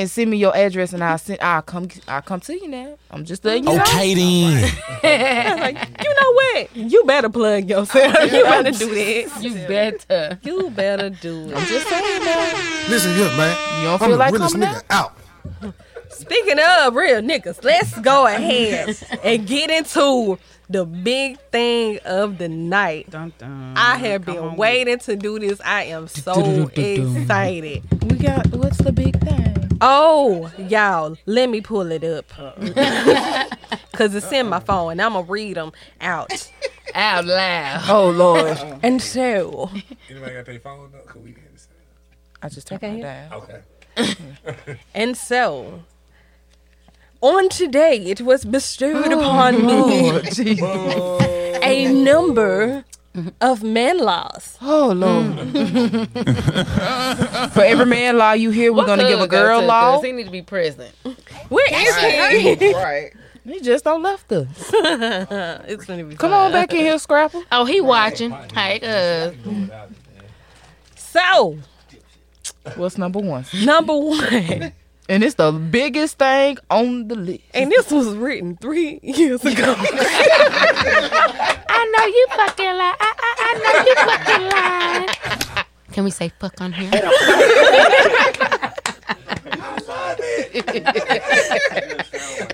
And send me your address, and I'll send. I'll come. I'll come to you now. I'm just letting you know. Okay then. [LAUGHS] Like, you know what? You better plug yourself. you better do that. You better. You better do it. I'm just saying, man. Listen here, man. You don't I'm feel the like realest coming nigga out. Speaking of real niggas, let's go ahead and get into the big thing of the night. Dun, dun. I have Come been on. waiting to do this. I am so excited. We got what's the big thing? Oh, y'all, let me pull it up. [LAUGHS] Cause it's in my phone and I'm gonna read them out. [LAUGHS] Out loud. Oh Lord, And so, Anybody got their phone up? Cause we can't see. I just turned Okay. my down. Okay. [LAUGHS] and so, on today it was bestowed upon oh, me a number of man laws. Oh Lord. [LAUGHS] For every man law you hear, we're gonna give a girl law. He need to be present. Where is he? Right. [LAUGHS] He just don't left us. [LAUGHS] it's gonna be Come fun. on back in here, Scrapper. Oh, he watching. Hey, uh, So, What's number one? number one, And it's the biggest thing on the list. and this was written three years ago. [LAUGHS] I know you fucking lie. I, I, I know you fucking lie. Can we say fuck on here?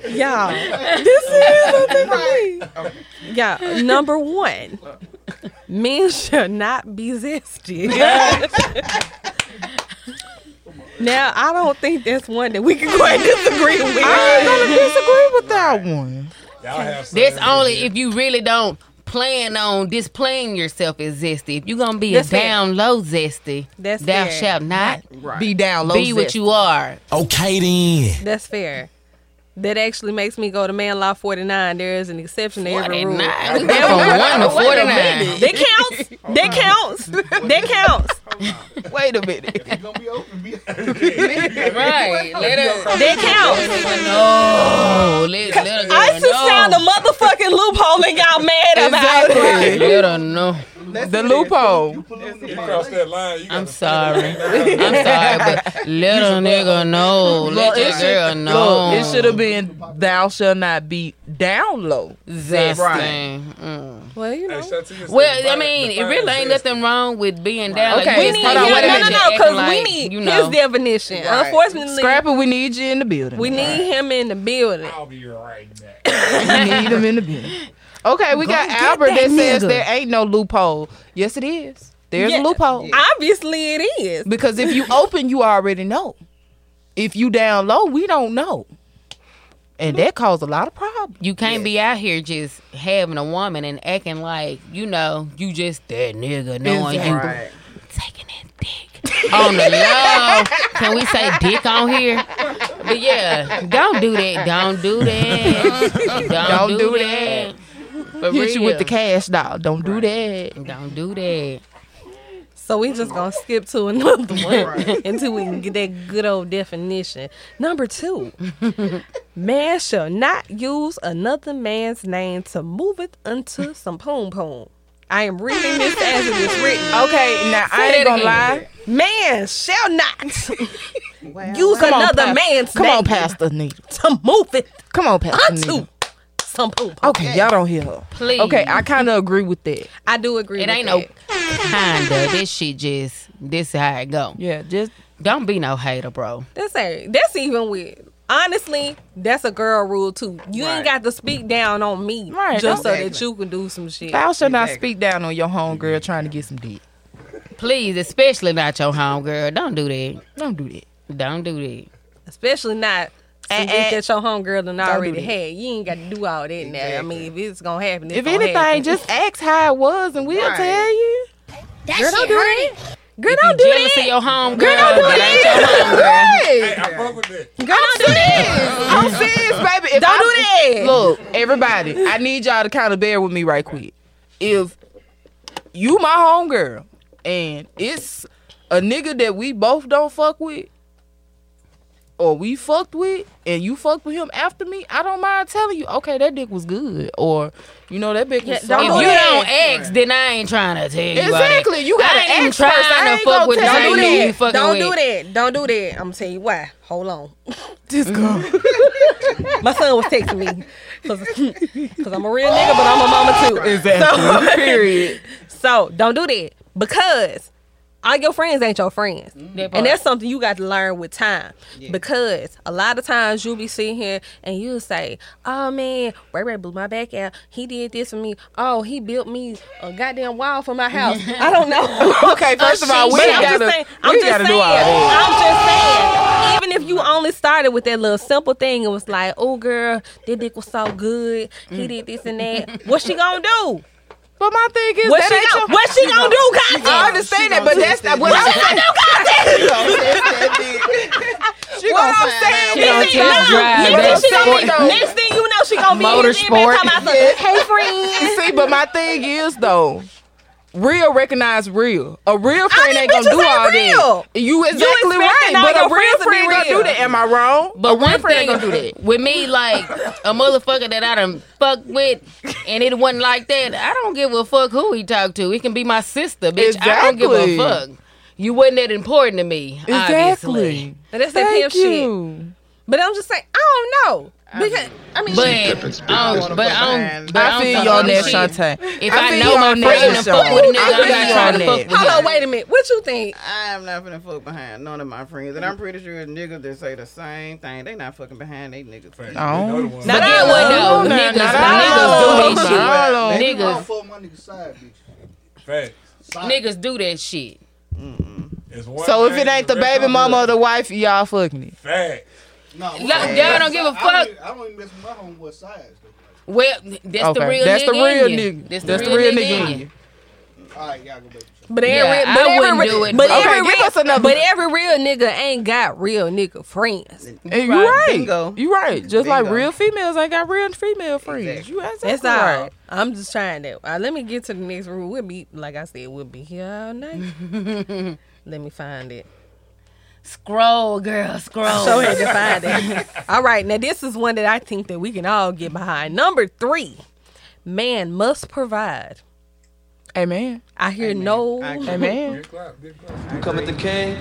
Y'all, this is something for me. Yeah, number one. Men should not be zesty. [LAUGHS] now, I don't think that's one that we can quite disagree with. I ain't gonna disagree with that one. Y'all That's some- only if you really don't plan on displaying yourself as zesty. If you're gonna be That's a fair. down low zesty, That's thou fair. shalt not Be down low. be what you are. Okay then. That's fair. That actually makes me go to man law 49. There is an exception to every rule. 49. We went from one to forty nine. That counts. That counts. That counts. Wait a minute. [LAUGHS] Right. Let her. That counts. No. Let, let her I used to know. sound a motherfucking loophole and got mad about it. Exactly. Let her know. The loophole. You cross that line. You I'm sorry. [LAUGHS] I'm sorry, but let a nigga know. Let your girl know. Look, it should have been thou shall not be down low. zesty. Right. Mm. Well, you know. Hey, Well, I mean, it really ain't zesty. nothing wrong with being down. Okay, Like, We need hold on, him. wait a No, no, no, acting because we need you know. his know. definition. Right. Unfortunately, Scrappy, we need you in the building. we need him in the building. I'll be right back. [LAUGHS] We need him in the building. [LAUGHS] Okay, we got Albert that that, says nigga. there ain't no loophole. Yes, it is. There's Yeah. a loophole. Obviously, it is. Because if you open, you already know. If you down low, we don't know. And that caused a lot of problems. You can't be out here just having a woman and acting like, you know, you just that nigga knowing you Right. taking that dick on the low. Can we say dick on here? But yeah, don't do that. Don't do that. [LAUGHS] Don't, Don't do, do that. For Hit you with the real. cash doll. Don't do that. Don't do that. So we just gonna skip to another [LAUGHS] one until we can get that good old definition. Number two, man shall not use another man's name to move it unto some poom poom. I am reading this as it is written. Okay, now I ain't gonna again. lie. Man shall not Well, [LAUGHS] use Come on, another Pas- man's Come name on, Pastor Nita. to move it Come on, Pastor unto Nita. Some poom poom. Okay, y'all don't hear her. Please. Okay, I kind of agree with that. I do agree. It with ain't that. no kinda. This shit just this is how it go. Yeah, just Don't be no hater, bro. That's a, that's even weird. Honestly, that's a girl rule too. You Right. ain't got to speak down on me Right, just so that you can do some shit. thou shall not speak down on your homegirl trying to get some dick. Please, especially not your home girl. Don't do that. Don't do that. Don't do that. Especially not some Eh, dick eh. that your homegirl done do already had. You ain't got to do all that now. I mean, if it's gonna happen, it's If gonna anything, happen. just [LAUGHS] ask how it was and we'll Right. tell you. girl, don't do that. Girl, If don't you do jealous that. of your home Girl, girl, don't do that ain't your home girl. [LAUGHS] Hey, I fuck with that. Girl, don't do that. I'm [LAUGHS] serious, baby. If Don't I- do that. Look, everybody, I need y'all to kind of bear with me right quick. If you my homegirl and it's a nigga that we both don't fuck with, or we fucked with, and you fucked with him after me, I don't mind telling you, okay, that dick was good, or you know that dick was. Yeah, so- don't If do you that. don't ask, then I ain't trying to tell you. Exactly, you gotta I ain't even ask first. I trying to fuck with the Don't do you. nigga you that. fucking Don't with. do that. Don't do that. I'm gonna tell you why. Hold on. [LAUGHS] This girl. [LAUGHS] My son was texting me because [LAUGHS] I'm a real nigga, but I'm a mama too. Exactly. Period. So don't do that because all your friends ain't your friends, That part. and that's something you got to learn with time. Because a lot of times you'll be sitting here and you'll say, "Oh man, Ray Ray blew my back out. He did this for me. Oh, he built me a goddamn wall for my house. [LAUGHS] I don't know." [LAUGHS] Okay, first of all, we But ain't I'm gotta, just saying. we I'm just gotta saying. do all that. I'm just saying. Even if you only started with that little simple thing, it was like, "Oh girl, that dick was so good. Mm. He did this and that." What she gonna do? But my thing is, What that she ain't gonna, your- what she gonna do, [LAUGHS] goddamn? I understand that, but that's not what I'm saying. She What gonna I'm saying, She gonna Next thing, test drive next thing she gonna be, next thing you know, she gonna be in this Motorsport. talking about something. [LAUGHS] Hey friends. See, but my thing is though, real recognize real. A real friend these ain't gonna do all ain't real. that. You exactly expecting right, but a real friends to be friend gonna do that. Am I wrong? But a one friend thing ain't gonna do that. [LAUGHS] with me, like a motherfucker that I done fucked with, and it wasn't like that. I don't give a fuck who he talked to. It can be my sister, bitch. I don't give a fuck. You wasn't that important to me, obviously. And that's that pimp Thank shit. you. But I'm just saying, I don't know. Because I mean, But, shit. um, but um, but I on feel you on other that, Shantae. If I I, know my on friend that, fuck with a I nigga, I'm not you trying to fuck with Hold on, wait a minute. What you think? I am not finna fuck behind none of my friends, and I'm pretty sure niggas that say the same thing. They not fucking behind they niggas. Facts. No. They know the ones. Not But get all what though? Niggas, niggas do of this them. shit. Not all of them. Niggas, fuck my nigga side bitch. Facts. Niggas do that shit. So if it ain't the baby mama or the wife, y'all fucking it. Facts. No, Y'all- y'all don't give a fuck. don't, even- I don't even mess with my homeboy sides. though. Well, that's the Okay, real that's nigga the real in nigga. That's, That's the the real, real nigga, nigga in in you. All right, y'all go back. But every, Yeah, but I every, wouldn't do it, but but- every give real, us another- but every real nigga ain't got real nigga friends. And you right. Bingo. You right. Just like real females ain't got real female friends. Exactly. You exactly That's all. right. I'm just trying to. Uh, let me get to the next rule. We'll be, like I said, we'll be here all night. [LAUGHS] let me find it. Scroll, girl, scroll. Show her to find it. [LAUGHS] All right, now this is one that I think that we can all get behind. Number three, man must provide. Amen. I hear no. I. Amen. Good clap, good clap. You come at the king,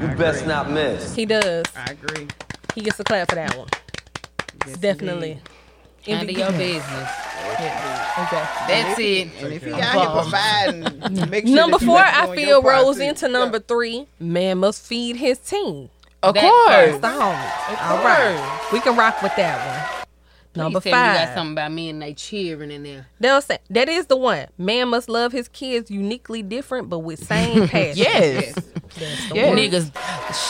you best not miss. He does. I agree. He gets a clap for that one. Yes, Definitely. Handle your business. Okay. That's it. And if he out here providing, [LAUGHS] make sure Number four, I feel rolls too. into number three. Man must feed his team. Of That course. That's the homie. All right, we can rock with that one. Number Please tell me You got five. something about me and they cheering in there. They'll say that is the one. Man must love his kids uniquely different, but with same [LAUGHS] passion. Yes. That's the Yeah. Niggas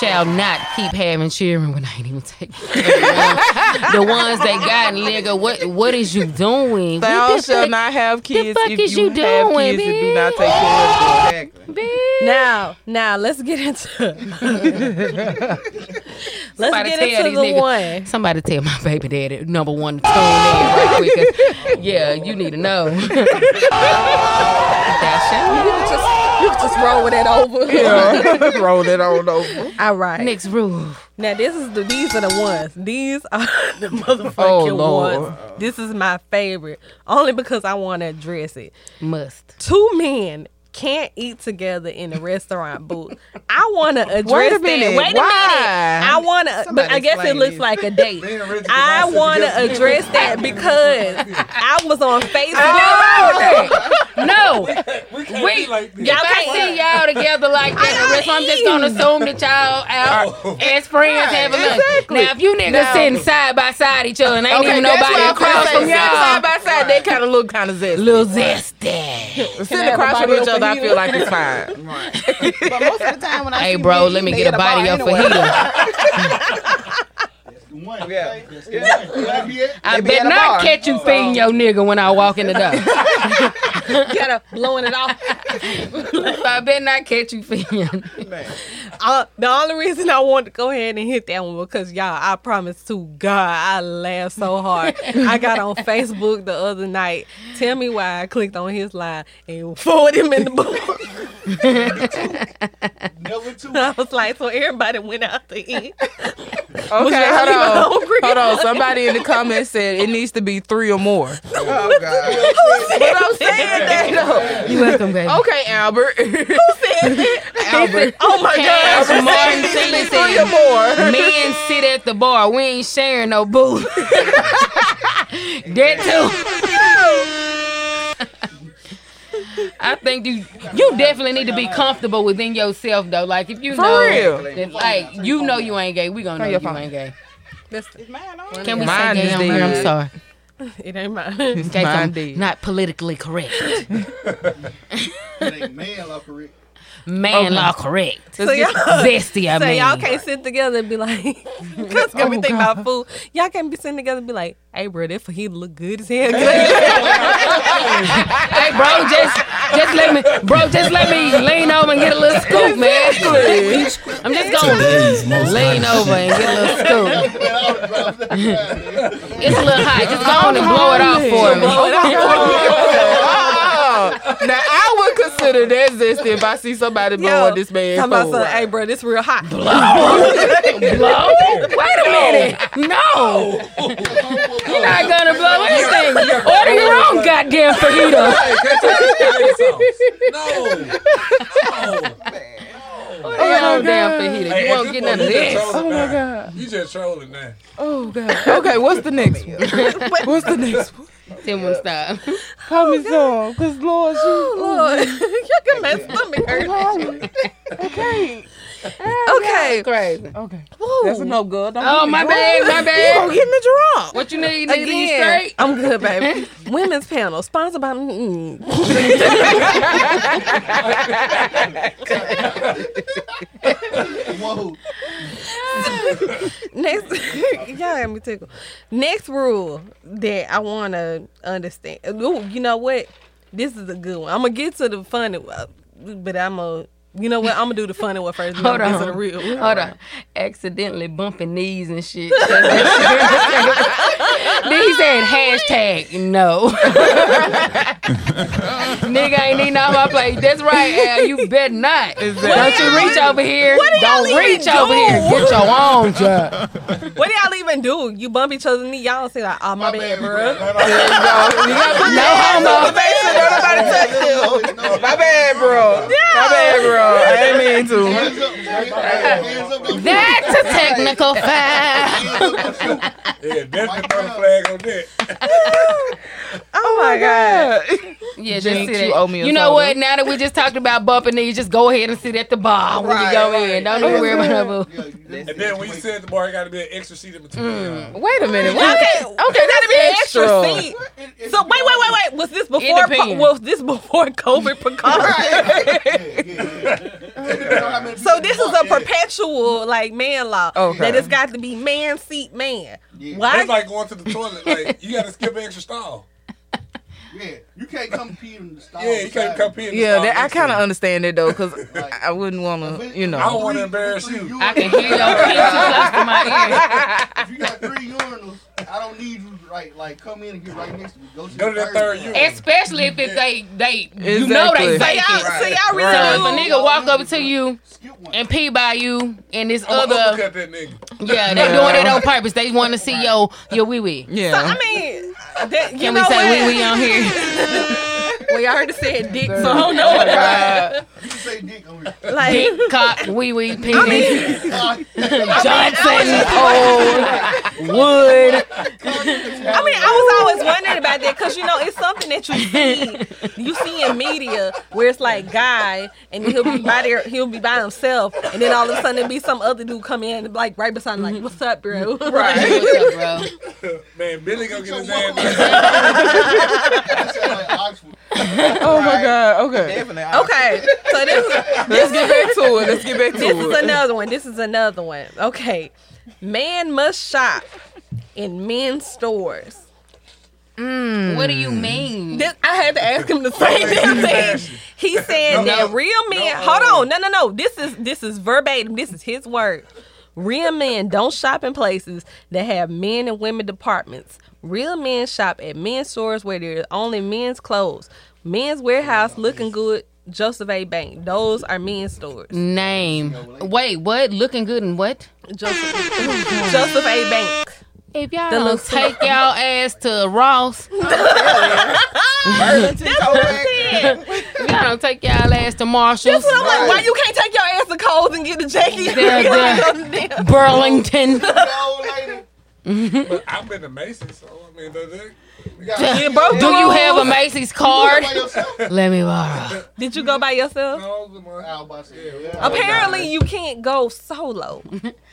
shall not keep having children when I ain't even taking [LAUGHS] the ones they got, nigga. What what is you doing? Thou What shall fuck- not have kids fuck if is you, you have doing, kids and do not take care of them. Exactly. Now, now let's get into [LAUGHS] let's Somebody get tell into these the niggas- one. Somebody tell my baby daddy number one to tune in right quick. 'cause, Yeah, you need to know. [LAUGHS] That's You can [LAUGHS] just roll with that over. [LAUGHS] Yeah. [LAUGHS] Roll it on over. All right. Next rule. Now this is the these are the ones. These are the oh, motherfucking Oh, ones. This is my favorite. Only because I want to address it. Must. Two men can't eat together in a restaurant booth. I want to address Wait a that. minute. Wait a minute. I want to, but I guess it looks this. like a date. [LAUGHS] Me and Reggie I want to address that [LAUGHS] because I was on Facebook. Oh! No. We can't Wait, like. Y'all can't see y'all together like that. in the. I'm just gonna assume that y'all out Oh. as friends having lunch. exactly. Now, if you niggas Now- sitting side by side each other and ain't Okay, even nobody what across from y'all, side by side, they kind of look kind of zesty. little zesty. Sitting across from each other, I feel like it's fine. But most of the time when I Hey, see bro, men let me get a body bar up for anyway. [LAUGHS] heater. The one. Yeah. That's the one. That be it. I They be bet not bar. catch you feeding your nigga when I walk in the door. [LAUGHS] Get her blowing it off. I bet not catch you feeding. [LAUGHS] Uh, the only reason I wanted to go ahead and hit that one because y'all, I promise to God, I laughed so hard. [LAUGHS] I got on Facebook the other night. Tell me why I clicked on his line and forwarded him in the book. Never two. I was like, so everybody went out to eat. Okay, hold even [LAUGHS] on. Hold on. [LAUGHS] Somebody in the comments said it needs to be three or more. [LAUGHS] Oh God. But I'm saying that though. You welcome, baby. Okay, Albert. Who said that? Albert. Oh my Cash God. Martin It Senior needs to be three or more. Men sit at the bar. We ain't sharing no booth. that too. I think you you definitely need to be comfortable within yourself though. Like if you For know real. that, like you know you ain't gay, we gonna know you ain't gay. Is mine on? Can we Mine say is gay on here? I'm sorry. [LAUGHS] It ain't mine. In case Mine I'm dead. not politically correct. [LAUGHS] That ain't man up correct. Man law correct. So y'all, Zesty, I [LAUGHS] so mean. y'all can't sit together and be like, because got me thinking about food. Y'all can't be sitting together and be like, hey, bro, that fajita look good as hell. [LAUGHS] Hey, bro, just just let me, bro, just let me lean over and get a little scoop, man. I'm just gonna lean over and get a little scoop. [LAUGHS] It's a little hot. Just go on and blow it off for me. Oh, now I would consider that zesty if I see somebody blowing this man. Talking about food. something, hey, bro, this real hot. Blow? blow. [LAUGHS] Wait a minute. No. You're not gonna blow anything. Order your own goddamn fajita. [LAUGHS] No. No. Order your own damn oh, fajita. Hey, You at won't get none of you just this. Oh my god. You just trolling now. Oh god. Okay, what's the next one? [LAUGHS] What's the next one? Tim won't stop. Call me some, cause Lord, she. Lord, you got my stomach hurt. Okay. Okay. Crazy. Okay. Woo. That's no good. Don't Oh get me my drunk. bad, my You bad. gonna get me drunk? What you need? Need straight? I'm good, baby. [LAUGHS] Women's panel sponsored by. Mm, Whoa. next, [LAUGHS] y'all got me tickled. Next rule that I want to understand. Ooh, you know what? This is a good one. I'm gonna get to the funny, one, but I'm gonna. You know what? I'm gonna do the funny one first. then Hold I'm gonna on. to the real. one. Hold on. Accidentally bumping knees and shit. [LAUGHS] then he said hashtag no. [LAUGHS] Nigga ain't eating off my plate. That's right, Al. You bet not. Don't you reach over here. What do Don't reach even over do? here. Get your own [LAUGHS] job. What do y'all even do? You bump each other's knee. Y'all say ah, like, "Oh my, bad, bro." No homo. Make don't nobody touch you. My bad, bro. My bad, bro. I ain't mean to. Hands up, hands up, don't That's a technical fact. Yeah, definitely throw the flag on that. Oh, oh my god. Yeah, just Jinx, sit you owe me a You know soda. what? Now that we just talked about bumping knees, just go ahead and sit at the bar when you go in. Don't even worry about it. And then when you sit at the bar, it got to be an extra seat in between. Mm. y'all. Wait a minute. Okay, What? okay, that'd be an extra extra. seat. So wait, wait, wait, wait. Was this before? Co- depends. was this before COVID precautions? [LAUGHS] So this is a perpetual like man law Okay. that it's got to be man seat man. Why? It's like going to the toilet. Like you got to skip an extra stall. Yeah, you can't come pee in the stall. Yeah, you can't come pee in. the Yeah, stall that, I kind of understand it though, cause [LAUGHS] I wouldn't want to, you know. I don't want to embarrass you. I can hear your pee too to my ear. If you got three urinals, I don't need you right like come in and get right next to me. Go to, Go to the the third one. urinal. Especially if it, they they you know they Exactly. so fake y'all, it. so y'all really Right. So if a do. nigga walk up to you and pee by you and this I'm gonna other uppercut that nigga. yeah they doing it on purpose. They want to see your your wee wee. Yeah. So, Yeah. I mean, that, you Can know we say what? wee wee on here? [LAUGHS] Well, y'all heard it said dick, so [LAUGHS] oh, I don't know what God. You can say dick over here. like. Dick, cock, [LAUGHS] wee wee, penis, Ah, [LAUGHS] Johnson, hole, wood. I mean, I was always wondering about that because you know it's something that you see, you see in media where it's like guy and he'll be by there, he'll be by himself, and then all of a sudden there'll be some other dude come in like right beside him, like, "What's up, bro?" Right. [LAUGHS] What's up, bro? Man, Billy gonna get his Your ass. That sound like Oxford. Oh my god. Okay. Definitely. okay, so this is [LAUGHS] Let's get back to it. Let's get back to it. this is another one. This is another one. Okay, man must shop in men's stores. Mm. What do you mean? This, I had to ask him the same damn [LAUGHS] thing. He said No, that no, real men. no, hold on, no, no, no. This is this is verbatim. This is his word. Real men don't shop in places that have men and women departments. Real men shop at men's stores where there's only men's clothes. Men's Wearhouse, looking good. Joseph A. Bank. Those are men's stores. Name. Wait, what? Looking good and what? Joseph, [LAUGHS] Joseph A. Bank. If y'all The don't take y'all ass to Ross, [LAUGHS] Burlington if [LAUGHS] y'all don't take y'all ass to Marshalls, That's what I'm like. Why you can't take your ass to Kohl's and get a jacket? The- the- Burlington. The lady. But I've been to Macy's, so I mean, does it? You got Yeah, bro, Do you have a Macy's card? Let me borrow. Did you go by yourself? No, the one- I was about to say, yeah. Apparently, you can't go solo.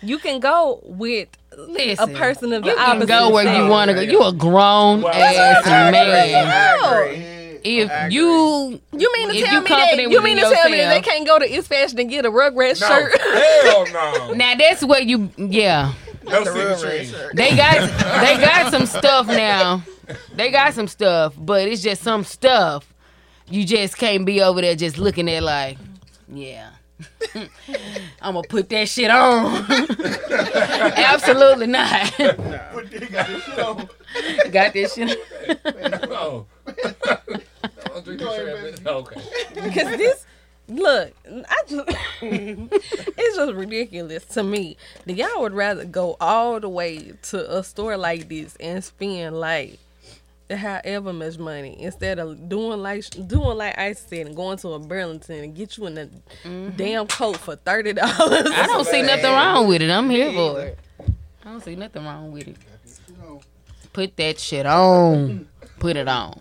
You can go with Listen, a person of the you can opposite. go where you want to go. You a grown Well, ass I man. I If you You mean to If tell me that? You mean to within tell me that they can't go to East Fashion and get a Rugrats No, shirt? hell no. now that's what you yeah. No city tree. They got they got some stuff now. They got some stuff, but it's just some stuff you just can't be over there just looking at like, yeah. [LAUGHS] I'm gonna put that shit on. [LAUGHS] Absolutely not. Put this- got this shit on. got this shit. No. [LAUGHS] Don't drink this shit. Okay. Because this, look, I just, [LAUGHS] [LAUGHS] it's just ridiculous to me that y'all would rather go all the way to a store like this and spend like however much money instead of doing like doing like I said and going to a Burlington and get you in a mm-hmm. damn coat for thirty [LAUGHS] dollars. I don't see nothing wrong with it. I'm here for it. I don't see nothing wrong with it. Put that shit on. put it on.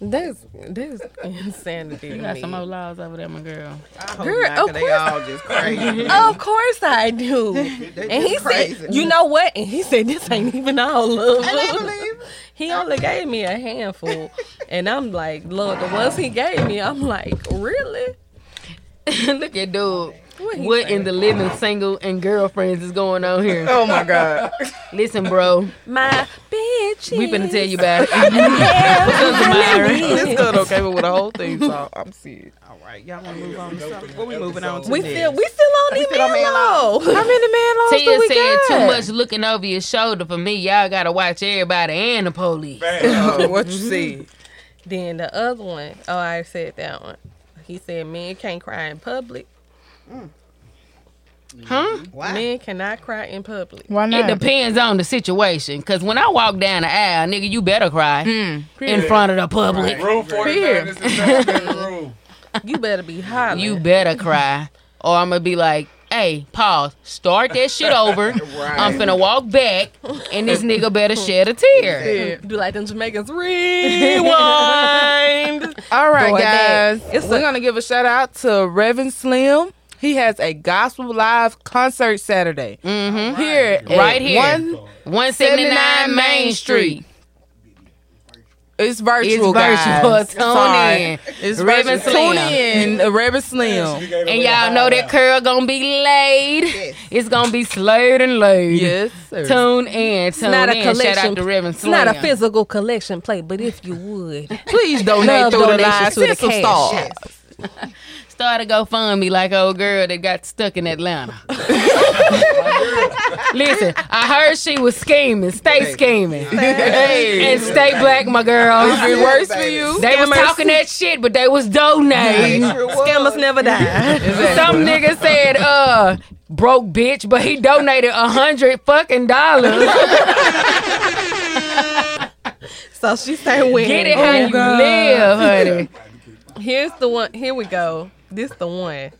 That's that's insanity. You got me. some more laws over there, my girl. Girl, of course. they course, all just crazy. [LAUGHS] of course I do. [LAUGHS] and he crazy. said, "You know what?" And he said, "This ain't even all of them." He only gave me a handful, and I'm like, "Lord, the ones he gave me, I'm like, really?" [LAUGHS] Look at dude. What he What in the living single and girlfriends is going on here? Oh my god. [LAUGHS] Listen, bro, My bitch. we finna tell you about it. [LAUGHS] [LAUGHS] This good, okay, but with the whole thing, so I'm serious. All right, y'all want to move on to something? What we moving on to? We next? still we still on these still on man man low. How many man laws Tia do we said got? too much looking over your shoulder for me. Y'all gotta watch everybody and the police. Oh, what you see? Then the other one, oh, I said that one. He said men can't cry in public. Mm. Huh? Mm-hmm. Why? Men cannot cry in public. Why not? It depends on the situation. Cause when I walk down the aisle, nigga, you better cry mm. in front of the public. Room 49 is the seven room. [LAUGHS] You better be hollering. You better cry, or I'm gonna be like, "Hey, pause. Start that shit over. [LAUGHS] I'm finna walk back, and this nigga better shed a tear." [LAUGHS] do like them Jamaicans rewind. All right, Going guys. It's We're a- gonna give a shout out to Reverend Slim. He has a gospel live concert Saturday Mm-hmm. here, Right here. One, 179 Main Street. it's virtual, It's virtual. guys. Tune Sorry. in. It's Reverend virtual. Tune in, uh, Reverend Slim. And y'all know that curl gonna be laid. It's gonna be slayed and laid. Yes, sir. Tune in. Tune not a collection. Shout out to Reverend It's not a physical collection plate, but if you would, Please donate through the donations line. to the cash. stars. [LAUGHS] Start a GoFundMe like old girl that got stuck in Atlanta. [LAUGHS] Listen, I heard she was scheming. Stay scheming. Hey, And stay black, my girl. it works for you. They was talking that shit, but they was donating. scammers never die. Some nigga said, uh, broke bitch, but he donated a hundred fucking dollars. [LAUGHS] so she say when. Get it how you live, honey. Here's the one. Here we go. This the one.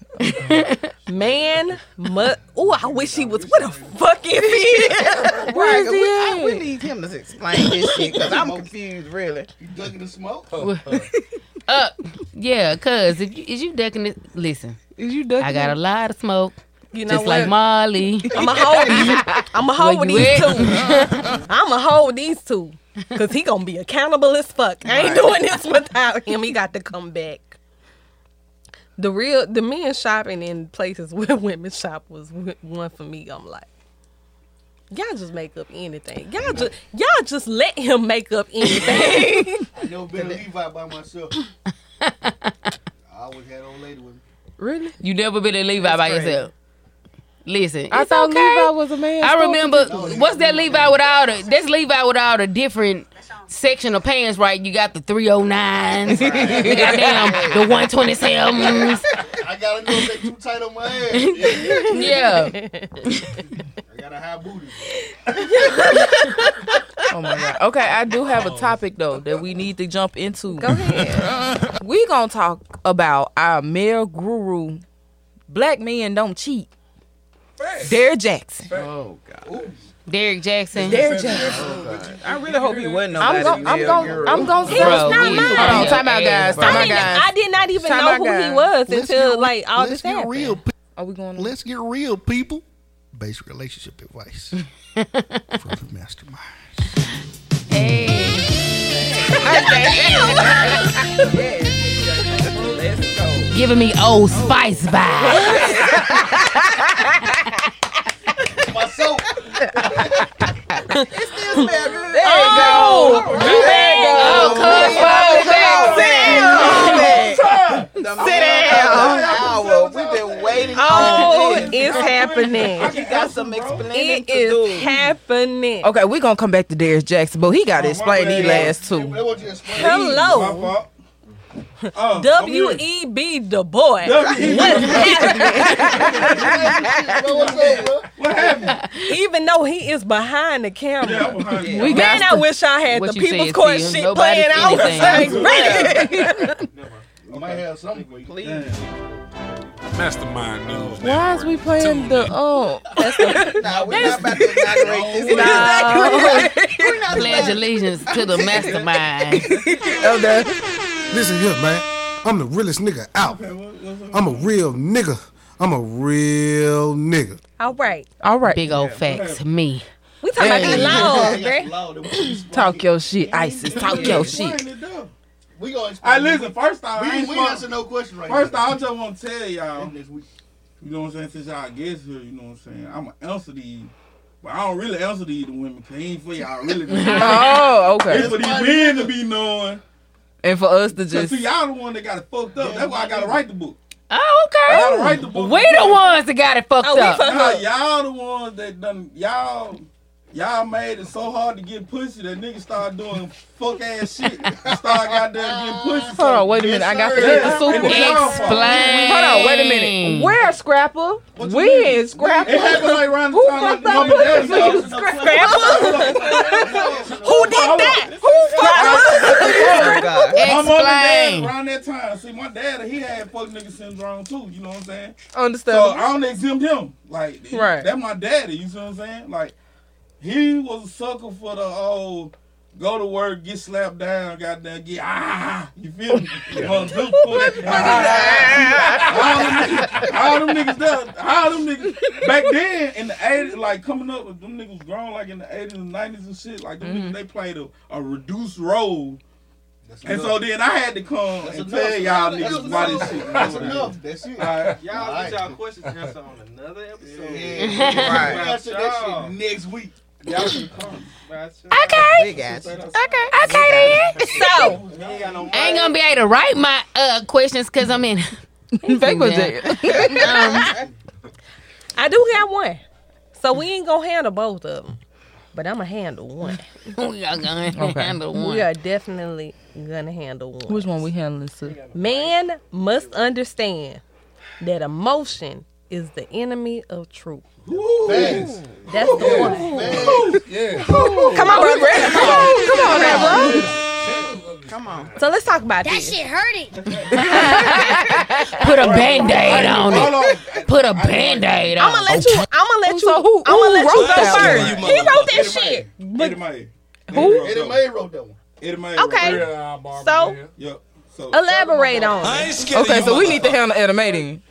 Man, mu- oh, I wish he was. What the fuck is he? [LAUGHS] Right, 'cause we, I, we need him to explain this shit because I'm confused, really. You ducking the smoke? [LAUGHS] Uh, yeah, cause if you, is you ducking it, listen, Is you ducking I got a lot of smoke, You know just what? like Molly. [LAUGHS] I'ma hold. I'ma hold Where you these at? two. I'ma hold these two. Cause he gonna be accountable as fuck. I ain't doing this without him. He got to come back. The real the men shopping in places [LAUGHS] where women shop was one for me. I'm like, y'all just make up anything. Y'all just y'all just let him make up anything. [LAUGHS] I never been a Levi by myself. I always had old lady with me. Really? You never been a Levi by crazy. yourself. Listen, I it's thought okay. Levi was a man. I remember what's that Levi with all the that's Levi with all the different section of pants, right? You got the 309s, the [LAUGHS] goddamn the 127s. I gotta know if they too tight on my ass. Yeah. I got a high booty. [LAUGHS] Oh my god. Okay, I do have a topic though that we need to jump into. Go ahead. [LAUGHS] We gonna talk about our male guru. Black men don't cheat. Derrick Jackson. Oh God. Derrick Jackson. Derrick Jackson. Oh, I really hope he wasn't I'm nobody. gonna, I'm gonna. I'm gonna say. Bro, not mine. Hold on, time out, guys. Time out, guys. I did not even Time know out, who he was Let's until get- like all let's this get happened. real. pe- Are we going? Let's get real, people. Basic relationship advice [LAUGHS] from the mastermind. Let's [LAUGHS] go. Giving me old spice vibes. [LAUGHS] There Oh, you go. There you go. cuz The Sit down. Hour. We've been waiting. Oh, it's happening. You got some explaining It to do. is happening. Okay, we're gonna come back to Derrick Jackson, but he got to explain these last two. Hello. Oh, W I'm E B Du Bois. here. What's happening? Bro, what's up, bro? What happened? Even though he is behind the camera. I'm behind you. We Man, got I wish I had the People's Court shit Nobody's playing out. anything. Right. [LAUGHS] I might have something for you. Please. Mastermind News. Why is we playing the oh? Nah, [LAUGHS] we're not about to inaugurate this. [LAUGHS] Pledge allegiance to the mastermind. [LAUGHS] Elder. Listen here, man. I'm the realest nigga out. I'm a real nigga. I'm a real nigga. All right. All right. Big old facts. Me. We talking about Hey. these laws, bruh. Talk your shit, ISIS. Talk your shit. We gonna Hey, listen, first off, we I ain't, ain't we ain't answer no question right First now. off, I just want to tell y'all, you know what I'm saying, since y'all guests here, you know what I'm saying, I'm going to answer these. But I don't really answer these to women, because he ain't for y'all really. [LAUGHS] Oh, okay. It's for these men to be knowing. And for us to just see, y'all the one that got it fucked up. That's why I got to write the book. Oh, okay. I got to okay. write the book. We the ones that got it fucked Oh, up. fucked Nah, up. y'all the ones that done, y'all, y'all made it so hard to get pussy that niggas start doing fuck ass shit. Start goddamn getting pussy. Hold on, wait a minute. I got to get the super. And it's y'all fault. Explain. Hold on, wait a minute. Where Scrapper? What you We in Scrapper. It happened like around the Who time like fucked mom up and daddy? Scrapper? Who did that? God. My mom and dad Explain. around that time. See, my dad, he had fuck nigga syndrome too. You know what I'm saying? Understand. So I don't exempt him. Like, Right. That's my daddy. You see what I'm saying? Like, he was a sucker for the old go to work, get slapped down, goddamn, get ah. You feel me? Well, just pull that- ah. all them niggas, all them niggas, there, all them niggas. Back then in the 80s, like coming up, with them niggas grown like in the 80s and 90s and shit. Like them niggas, they played a, a reduced role. That's And enough. so then I had to come That's and enough. tell y'all That's niggas why enough. this shit. That's enough. That's it. All right. Y'all Alright. get y'all questions answered on another episode. Yeah. [LAUGHS] Right. We answer that shit next week. Y'all can come. Okay. We got. Okay. Okay then. So [LAUGHS] We ain't got no I ain't gonna be able to write my uh questions because I'm in. [LAUGHS] Paper jail. Um, I do got one. So we ain't gonna handle both of them. But I'm gonna handle one. [LAUGHS] we are gonna Okay. handle We are definitely gonna handle one. Which one we handling, sis? Man must understand that emotion is the enemy of truth. Facts. That's the one. Facts. Yeah. Come on, bro. Come on, come on, now, bro. Come on. So let's talk about That this. shit hurting. [LAUGHS] Put a band-aid on Hold it. on. Put a band-aid on I'm gonna let you. I'm gonna let you. So who- I'm who gonna let you wrote go that first. He wrote that shit. May. Eddie May. Who? Eddie May wrote that one. Eddie May. Okay. wrote it. Real Barbara So. Yep. So elaborate on it. Okay, so we need to handle animating. If you gonna be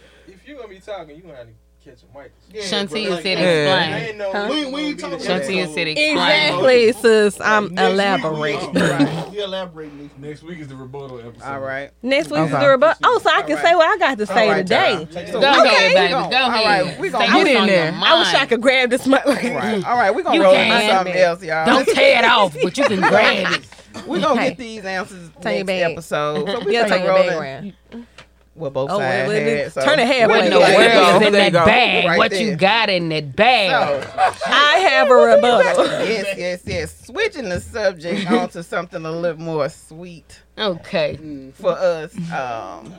talking, you gonna have to catch a mic. Yeah, Shantia bro. said Yeah. explain. No, huh? We, we ain't talking Shantia said explain. Exactly, sis. I'm Next week we- elaborating. Right. We elaborate next week. Next week is the rebuttal episode. All right. Next week Okay. the rebuttal. Oh, so I can All right. say what I got to say All right, today. y'all. Go it ahead, Okay. baby. Go. Go ahead. right, we gonna- Get in there. I wish I could grab this mic. Right. All right, [LAUGHS] we're gonna You roll can. into something else, y'all. Don't tear it off, but you can grab [LAUGHS] it. We're gonna get these answers next episode. So we Yeah, gonna roll bag in- around. Well, both Oh, sides wait, wait, had, so- turn it halfway. What in the world you go. is in that bag? Right what there. you got in that bag? So, I have a rebuttal. yes, yes, yes. Switching the subject [LAUGHS] onto something a little more sweet Okay. for us. Um,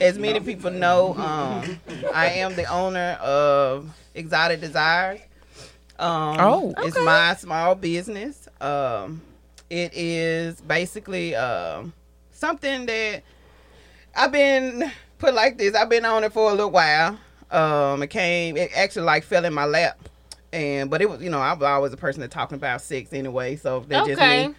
as many people know, um, I am the owner of Exotic Desires. Um, Oh, it's my small business. Um, it is basically um, something that I've been put like this. I've been on it for a little while. Um, it came, it actually like fell in my lap, and but it was, you know, I was always a person that talking about sex anyway. So that's just me.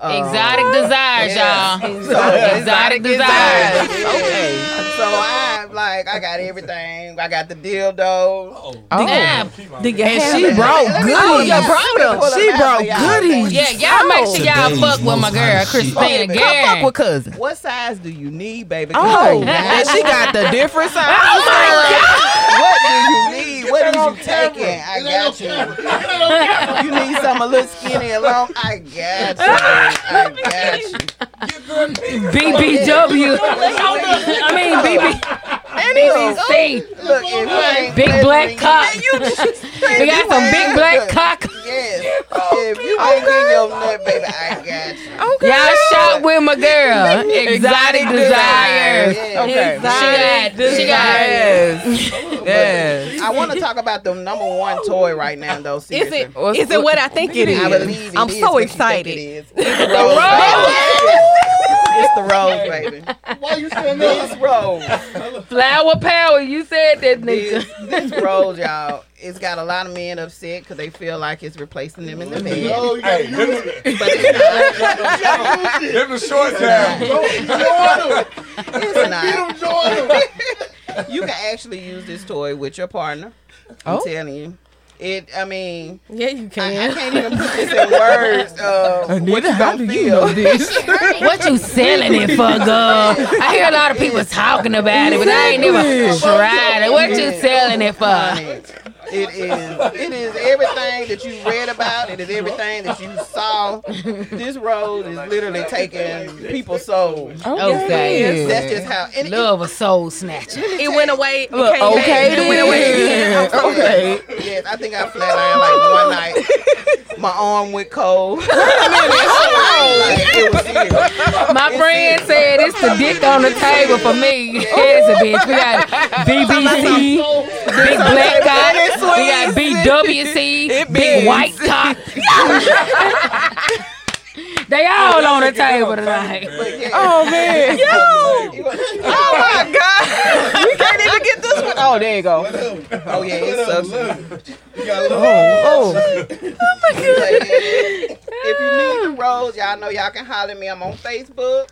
Um, Exotic desires, yeah. y'all. [LAUGHS] So, Exotic desires. Okay. So I like I got everything. I got the dildo. Oh. Yeah. Did you oh. And she it? brought Oh, goodies. you brought them. She brought goodies. Yeah, y'all make sure y'all Today's fuck with my most girl, hot shit. Christina Okay, Come fuck with cousin. What size do you need, baby? Oh, Come [LAUGHS] and she got the different size. Oh my What do you need? What is you taking? I got you. [LAUGHS] You need something a little skinny and long? I got you. I [LAUGHS] got you. BBW. I mean BB. BBC. Look, if you Big black cock. [LAUGHS] We got some big black cock. Yes. If you ain't getting your nut, baby, I got you. Okay. Y'all shot with my girl. [LAUGHS] Exotic desires. Yeah. Okay. She got, she got. Yes. [LAUGHS] Yes. I want to talk about the number one toy right now, though. Is Seriously. it? What's- Is it what I think it is? I believe it I'm is so what you excited. it is. It's a rose It's the rose, baby. Why you saying This that? rose. Flower power. You said that, nigga. This, this rose, y'all, it's got a lot of men upset because they feel like it's replacing them in the bed. Oh, you gotta Hey, use it. But it's Use it. them the short time. Join not. It's not. them, join them. You can actually use this toy with your partner. I'm Oh. telling you. It. I mean, Yeah, you I, I can. can't even put this in words. Uh, [LAUGHS] what Anita, you how gonna do you feel? know this? [LAUGHS] [LAUGHS] What you selling it for, girl? I hear a lot of people talking about it, but I ain't never tried it. What you selling it for? Honey, It is. It is everything that you read about. It is everything that you saw. This road is literally taking people's souls. Okay. That's just how. And it- Love a soul snatcher. It went away. It Look, came back. okay It went away. then. Okay. Yes, I think I flatlined like one night. My arm went cold. Wait a minute, hold on. It was serious. My friend said it's the dick on the table for me. It's a bitch. We got BBC, Big Black Cock. We got BWC, Big White [LAUGHS] Cock. [LAUGHS] They oh, all on the table tonight. [LAUGHS] But yeah. Oh man. Oh my God! We can't even get this one. Oh, there you go. Oh yeah, it sucks. You got a oh, little. Oh. Oh. If you need the rose, y'all know y'all can holler at me. I'm on Facebook.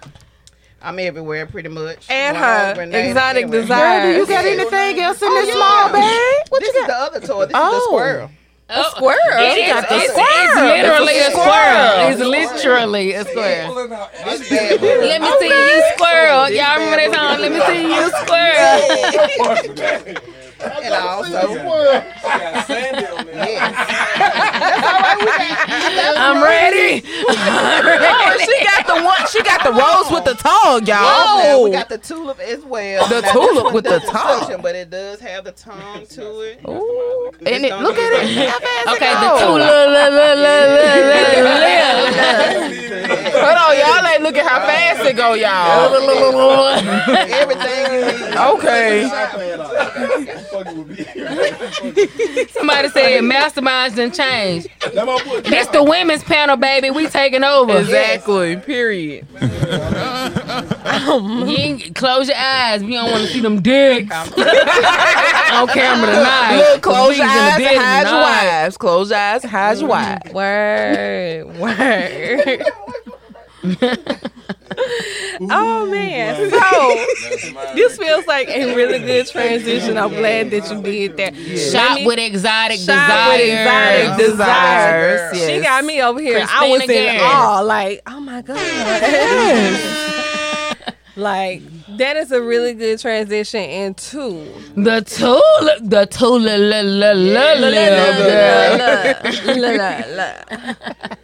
I'm everywhere pretty much. And One her exotic anyway. desire. Girl, do you got anything else in Oh, this yeah. small bag? What this you is the other toy. This is the Oh. squirrel. A oh. squirrel. It is, got the it's, squirrel. it's literally It's a a squirrel. squirrel. It's literally a squirrel. Pulling out This bad boy. Let me see you squirrel. Y'all remember that song? Let me see you [LAUGHS] squirrel. And also, got Sandy on there. yes. [LAUGHS] That's all right. We I'm ready. Oh, she got the one. She got the rose with the tongue, y'all. Oh, we got the tulip as well. The Now, tulip with the tongue. but it does have the tongue to it. Ooh. And it, look at it. Okay, the go. Hold on, y'all ain't look at how fast it go, y'all. [LAUGHS] Everything. Okay. Fucking with me. Somebody said masterminds done changed. That my the women's panel, baby. We taking over. Exactly. Period. Um, you ain't, close your eyes. We don't want to see them dicks [LAUGHS] on camera tonight. Look, close your in eyes and hide your wives. Close your eyes and hide your wives. Word. Word. [LAUGHS] oh man. So [LAUGHS] this feels like a really good transition. I'm glad that you did that. Let Shop me- with exotic Shop desires. with exotic desires. Yes. She got me over here. I was in awe. Like, oh my god. [LAUGHS] like that is a really good transition into The tulip, the tulip, la, la, la, la, la.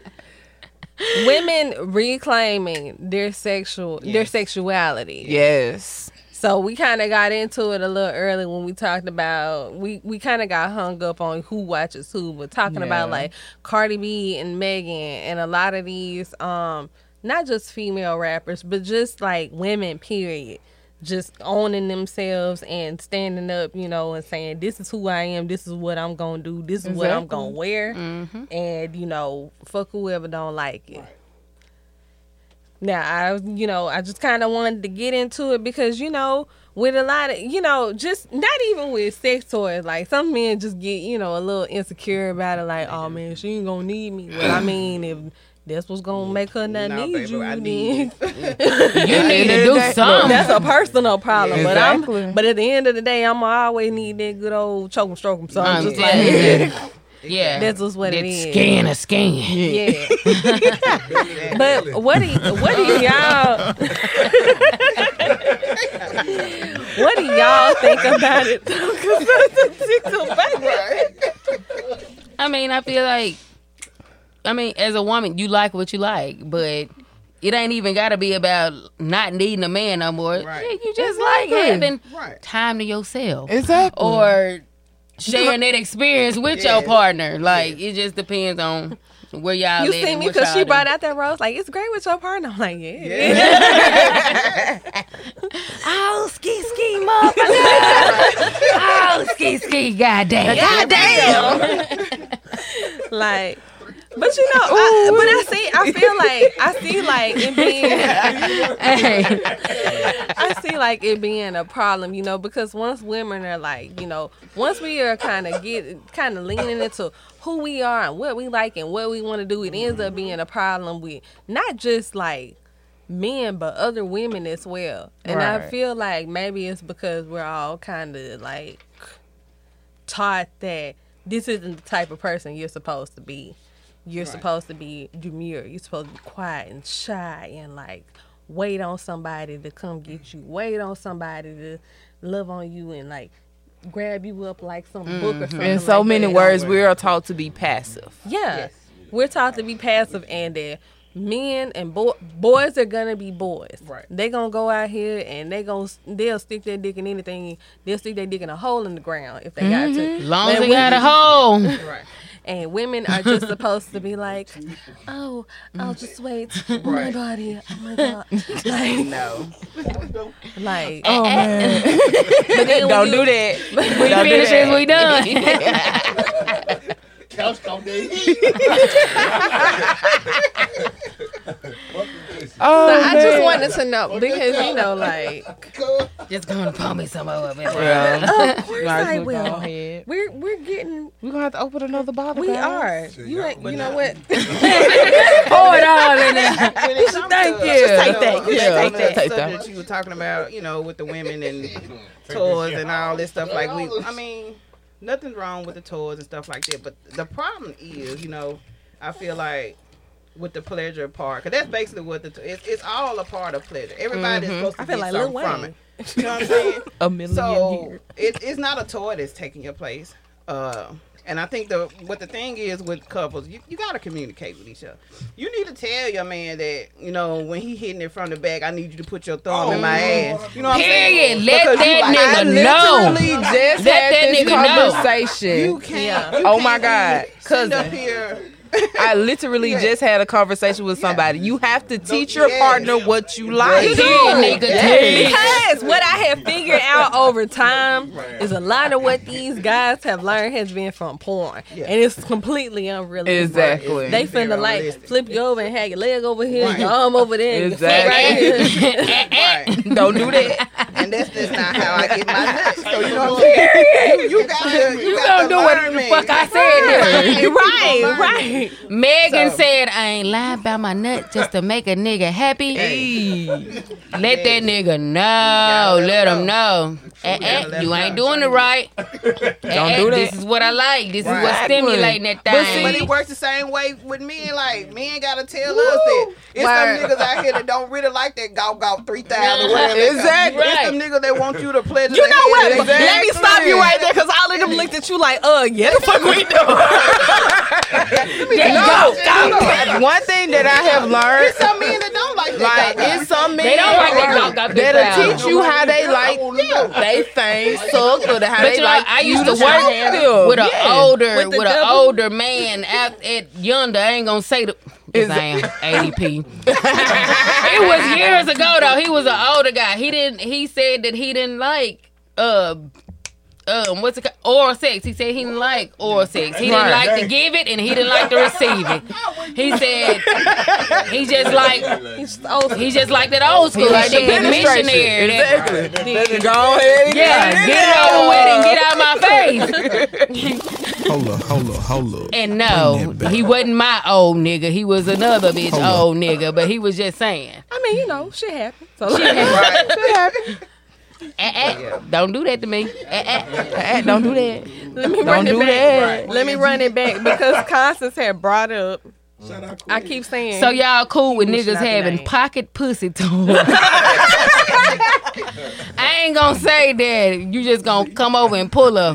Women reclaiming their sexual their sexuality. Yes. So we kind of got into it a little early when we talked about we we kind of got hung up on who watches who, but talking about like Cardi B and Megan and a lot of these um not just female rappers, but just like women period. Just owning themselves and standing up, you know, and saying, This is who I am, this is what I'm gonna do, this is what I'm gonna wear. Mm-hmm. And, you know, fuck whoever don't like it. Now, I, you know, I just kind of wanted to get into it because, you know, with a lot of, you know, just not even with sex toys, like some men just get, you know, a little insecure about it, like, oh man, she ain't gonna need me. Well, I mean, if that's what's gonna make her not Nah, need baby, you, I then need [LAUGHS] You need to do That- something. that's a personal problem. Exactly. But I'm, but at the end of the day, I'm always need that good old choke and stroke 'em. So I'm just like, yeah. that's just what it That is. skin a skin. Yeah. [LAUGHS] but what do y- what do y'all what do y'all think about it? [LAUGHS] Because that's I mean, I feel like, I mean, as a woman, you like what you like, but it ain't even got to be about not needing a man no more. Right. Yeah, you just like having Right. time to yourself. Exactly. Or sharing that experience with your partner. Like, it just depends on where y'all You at see me because she y'all brought out that rose like it's great with your partner. I'm like, yeah. [LAUGHS] Oh, ski ski, motherfucker. [LAUGHS] oh, ski ski, goddamn. Goddamn. [LAUGHS] like, but you know, I, but I see, I feel like, I see like it being, [LAUGHS] Hey. I see like it being a problem, you know, because once women are like, you know, once we are kind of get, kind of leaning into who we are and what we like and what we want to do, it ends up being a problem with not just like men but other women as well. And I feel like maybe it's because we're all kind of like taught that this isn't the type of person you're supposed to be. You're supposed to be demure. You're supposed to be quiet and shy and like wait on somebody to come get you. Wait on somebody to love on you and like grab you up like some book or mm-hmm. something. In so like many that. words, we are taught to be passive. Yeah. We're taught to be passive and that men and boy, boys are gonna be boys. Right. They gonna go out here and they gonna they'll stick their dick in anything. They'll stick their dick in a hole in the ground if they got to. Mm-hmm. Long as But they got a hole. Right. And women are just [LAUGHS] supposed to be like, oh, mm. I'll just wait. Oh my Right. body. Oh my god. [LAUGHS] Like, No. like Oh eh, eh. man, [LAUGHS] but then when don't do that. We Don't do finished that. as we done. Couch on their. Oh, So I just wanted to know because you know, like Just gonna pour me some over there. Well, [LAUGHS] of course might as I go will. We're we're getting We're gonna have to open another bottle. we guys. are. You ain't, you know what? [LAUGHS] [LAUGHS] Pour it all in there. Thank you. Just take that. You Yeah, take that. take Subject that. you were talking about, you know, with the women and toys and all this stuff. Like we, I mean, nothing's wrong with the toys and stuff like that. But the problem is, you know, I feel like with the pleasure part, because that's basically what the it's, it's all a part of pleasure. Everybody's supposed to I feel get like Lil something from it. You know what I'm saying? [LAUGHS] A million So years. it, it's not a toy that's taking your place. Uh, and I think the what the thing is with couples, you, you gotta communicate with each other. You need to tell your man that you know when he hitting it from the back, I need you to put your thumb in my oh, ass. You know what I'm saying? Period. Let Because you that like, I nigga know. literally just Let had that this nigga know. You can't. you Oh my can't God, Sit up here. [LAUGHS] I literally Yeah. just had a conversation with somebody. You have to teach your yes. partner what you like. Period, nigga. Because what I have figured out over time is a lot of what these guys have learned has been from porn, and it's completely unrealistic. Exactly. They finna like flip you over and have your leg over here, Right. your arm over there, and your foot Exactly. right here. [LAUGHS] Right. Don't do that. And that's just not how I get my [LAUGHS] nuts. So you know what I'm saying? You, you got to. You, You got gonna to do what the fuck I said there. right, right. [LAUGHS] Megan So- said, I ain't lying about my nut just to make a nigga happy. Let that nigga know. Let let him him know. Eh, gotta eh, you ain't doing it right. Don't do This is what I like. This is what's stimulating that But thing. But it works the same way with men. Like men gotta tell us that it's Word. some niggas out here that don't really like that golf golf three thousand. [LAUGHS] whatever. Exactly. It's them niggas that want you to pleasure. You their know what? head. Let me stop you right there, cause all of them looked at you like, uh, yeah, the fuck we [LAUGHS] doing? No, no. One thing that I have learned, There's some men that don't like that. like, golf it's some men They don't like that golf golf that'll golf. teach you how they like they things suck or how But they you know, like I used you to work show with an Yeah. older, With with, an older man at, at yonder. I ain't gonna say the. Yes, I am ADP. it was years ago though. He was an older guy. He didn't. He said that he didn't like uh um what's it called? oral sex. He said he didn't like oral sex. He didn't Right. like to give it and he didn't like to receive it. He said he just like he just like that old school like shit. penetration. Missionary. that- Exactly. [LAUGHS] Go ahead. and yeah, get it over with and get out my face. [LAUGHS] Hold up, hold up, hold up. And no, Bring that back. he wasn't my old nigga. He was another bitch Hold up. old nigga. But he was just saying, I mean, you know, shit happens. So [LAUGHS] eh, eh, don't do that to me. Eh, eh, eh, don't do that. let me Don't run it do back. that. Let me run it back because Constance had brought up. Shout out I keep saying. So y'all cool with niggas shout out the having pocket pussy toys. I ain't gonna say that you just gonna come over and pull a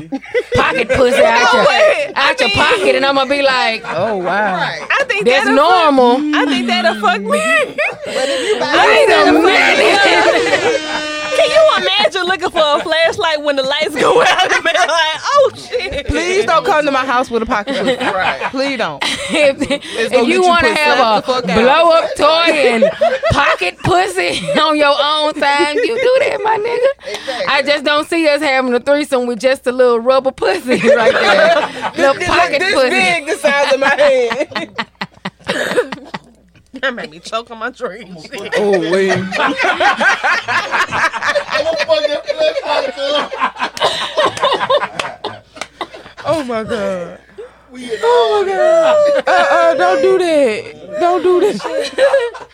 pocket pussy [LAUGHS] out your, out your pocket, and I'm gonna be like, [LAUGHS] Oh wow. Right. I think that's normal. Fuck, I think that'll fuck me. But if you buy I think that'll fuck me. [LAUGHS] Can you imagine looking for a flashlight when the lights go out and like, oh shit? Please don't come to my house with a pocket pussy. Right. Please don't. if, if you you want to put have a the fuck out. blow up toy and pocket pussy [LAUGHS] on your own time, you do that, my nigga. I just don't see us having a threesome with just a little rubber pussy [LAUGHS] right there. little pocket this pussy. big the size of my head. [LAUGHS] That made me choke on my drink. Oh wait. [LAUGHS] Oh my god. Oh my god. Uh uh don't do that. Don't do that.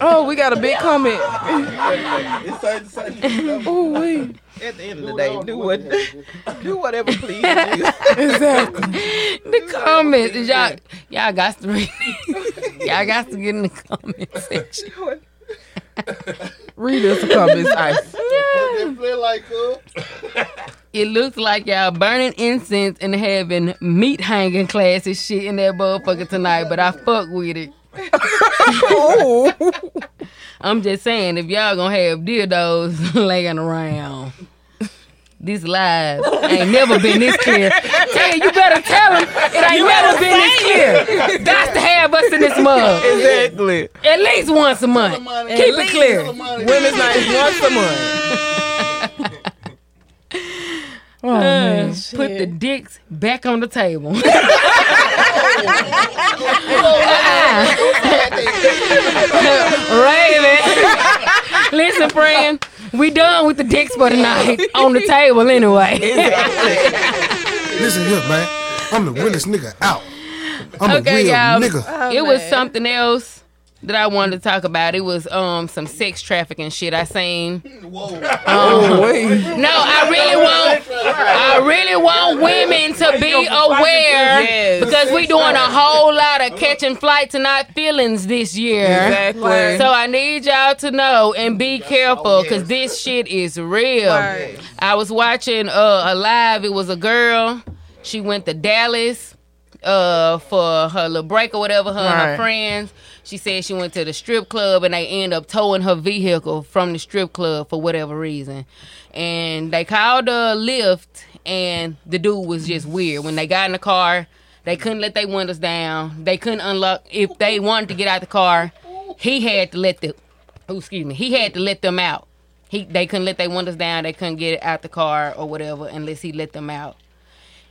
Oh, we got a big comment. It's safe to say you know, Oh wait. At the end of the day, do what, [LAUGHS] do whatever pleases [LAUGHS] you. Exactly. The comments, y'all, y'all got to read. [LAUGHS] y'all got to get in the comment section. Read us the comments, Ice. It looks like y'all burning incense and having meat hanging classes shit in that motherfucker tonight, but I fuck with it. [LAUGHS] I'm just saying, if y'all gonna have dildos [LAUGHS] laying around, this live ain't never been this clear. Tell you, you better tell them it ain't never been this clear. Got to have us in this mug Exactly. at least once a month. Keep it clear. Women's night is once a month. [LAUGHS] Oh Uh, man. put the dicks back on the table. [LAUGHS] [LAUGHS] Raven. Listen, friend, we done with the dicks for tonight on the table anyway. Listen here, man. I'm the realest nigga out. I'm Okay, a real y'all. nigga. it was something else that I wanted to talk about. It was um some sex trafficking shit I seen. Oh wait. No, I really want I really want women to be aware because we doing a whole lot of catching flights and not feelings this year. Exactly. So I need y'all to know and be careful because this shit is real. I was watching uh, a live. It was a girl. She went to Dallas uh, for her little break or whatever. Her and her friends. She said she went to the strip club and they end up towing her vehicle from the strip club for whatever reason. And they called a Lyft and the dude was just weird. When they got in the car, they couldn't let their windows down. They couldn't unlock if they wanted to get out the car. He had to let the oh, excuse me. He had to let them out. He they couldn't let their windows down. They couldn't get out the car or whatever unless he let them out.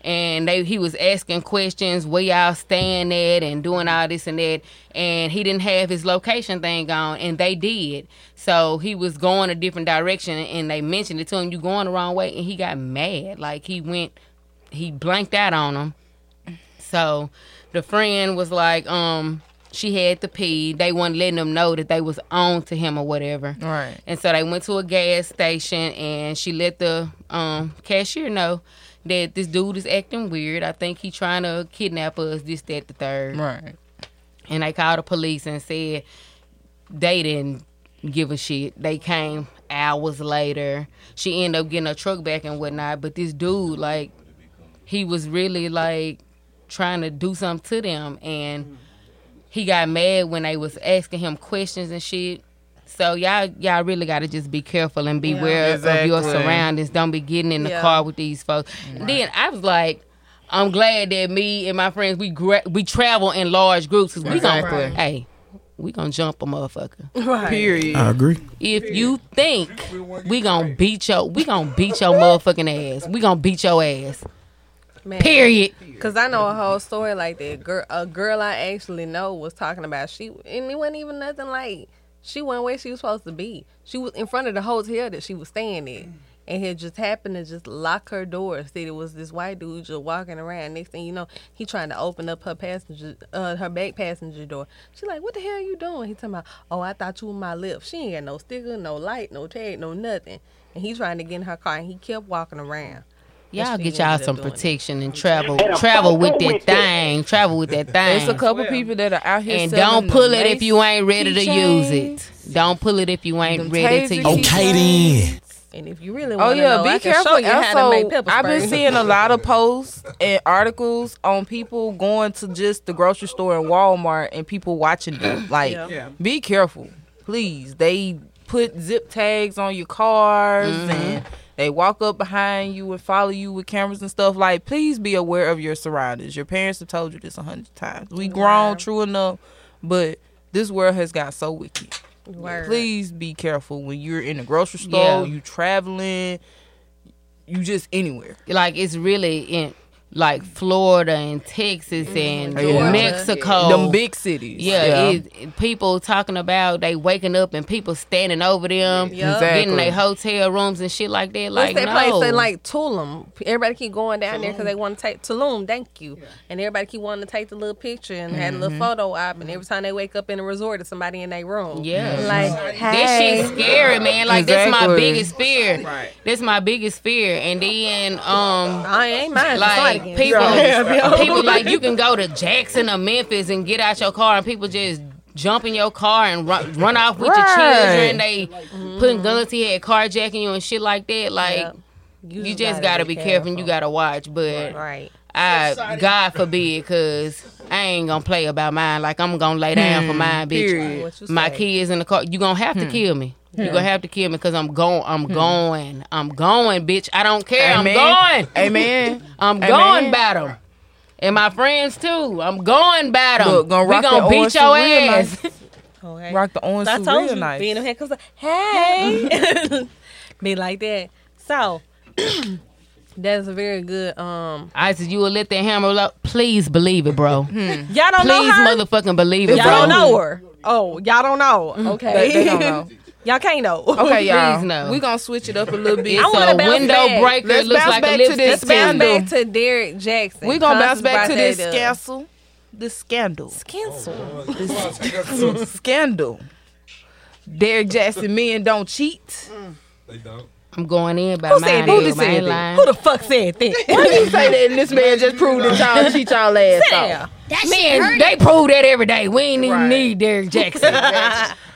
And they he was asking questions where y'all staying at and doing all this and that. And he didn't have his location thing on, and they did. So he was going a different direction, and they mentioned it to him. You going the wrong way, and he got mad. Like he went, he blanked out on him So the friend was like, um, she had to pee. They weren't letting them know that they was on to him or whatever. Right. And so they went to a gas station and she let the um, cashier know that this dude is acting weird. I think he trying to kidnap us, this, that, the third. Right. And they called the police and said they didn't give a shit. They came hours later. She ended up getting her truck back and whatnot. But this dude, like, he was really like trying to do something to them and he got mad when they was asking him questions and shit. So y'all y'all really gotta just be careful and beware of your surroundings. Don't be getting in the Yeah. car with these folks. And then I was like, I'm glad that me and my friends we gra- we travel in large groups. 'cause we gonna Exactly. hey, we gonna jump a motherfucker. Right. Period. I agree. If you think we gonna beat your we gonna beat your motherfucking ass. We gonna beat your ass. Man. Period. Cause I know a whole story like that. Girl, a girl I actually know was talking about she, and it wasn't even nothing like she wasn't where she was supposed to be. She was in front of the hotel that she was staying at, and he just happened to just lock her door. Said it was this white dude just walking around. Next thing you know, he trying to open up her passenger, uh, her back passenger door. She like, what the hell you doing? He talking about, oh, I thought you were my Lyft. She ain't got no sticker, no light, no tag, no nothing. And he trying to get in her car, and he kept walking around. Y'all And she get y'all some protection and travel And travel with with that it. thing. Travel with that thing. There's a thing. couple people that are out here And don't pull it if you ain't ready to use it. Don't pull it if you ain't Them ready to taser use it. keychains. And if you really want to oh yeah, know, be I can careful. show you how to make Also, pepper I've been seeing a lot of posts and articles on people going to just the grocery store and Walmart and people watching them. [CLEARS THROAT] Like, Yeah. Yeah. be careful, please. They put zip tags on your cars Mhm. and they walk up behind you and follow you with cameras and stuff. Like, please be aware of your surroundings. Your parents have told you this a hundred times. We grown, true enough, but this world has got so wicked. Word. Please be careful when you're in a grocery store, Yeah. you traveling, you just anywhere. Like it's really in like Florida and Texas and Yeah. Mexico. Them big cities. Yeah, Yeah. It, people talking about they waking up and people standing over them, Yup. getting their hotel rooms and shit like that. What's Like that no. place in like Tulum? Everybody keep going down there because they want to take Tulum. Thank you. And everybody keep wanting to take the little picture and had a little photo op. And every time they wake up in a resort, it's somebody in their room. Yeah. like This hey. shit's scary, man. Like that's my biggest fear. Right. That's my biggest fear. And then um I ain't mine. like Somebody people can- [LAUGHS] people like you can go to Jackson or Memphis and get out your car and people just jump in your car and run, run off with your Right. children. They putting guns to your head, carjacking you and shit like that. Like Yeah. you, just gotta, be careful. and You gotta watch, but Right. I God forbid, cause I ain't gonna play about mine. Like I'm gonna lay down for hmm. mine, bitch. period. My say? kids in the car. You gonna have to hmm. kill me. You gonna hmm. have to kill me because I'm going. I'm going. I'm going, bitch. I don't care. I'm going. Amen. [LAUGHS] I'm Amen. going by them. And my friends too. I'm going by them. Look, gonna we gonna beat orange your ass. nice. Okay. [LAUGHS] [LAUGHS] Rock the orange I suit told real you, nice. be in them head, cause like, hey, be like that. So [CLEARS THROAT] that's a very good. Um, I said you will let that hammer up. Please believe it, bro. Hmm. y'all don't know her. Please, motherfucking believe it, bro. y'all bro. don't know her. Oh, y'all don't know. Mm-hmm. Okay, They, they don't know. [LAUGHS] y'all can't know. Okay, y'all. Please no. We gonna switch it up a little [LAUGHS] bit. It's I wanna a bounce window back. breaker. Let's looks bounce like back a to lipstick this Let's bounce scandal. back to Derrick Jackson. We gonna bounce Constance back to brought this that up. scandal. The scandal. Scandal. Oh, [LAUGHS] scandal. Derrick Jackson, men don't cheat. Mm. They don't. I'm going in by Who mine. said Who that? just said that? Who the fuck said that? [LAUGHS] Why do you say that? And this man just proved that y'all [LAUGHS] cheat y'all ass off. Damn. Man, they prove that every day. We ain't even Right. need Derrick [LAUGHS] Jackson.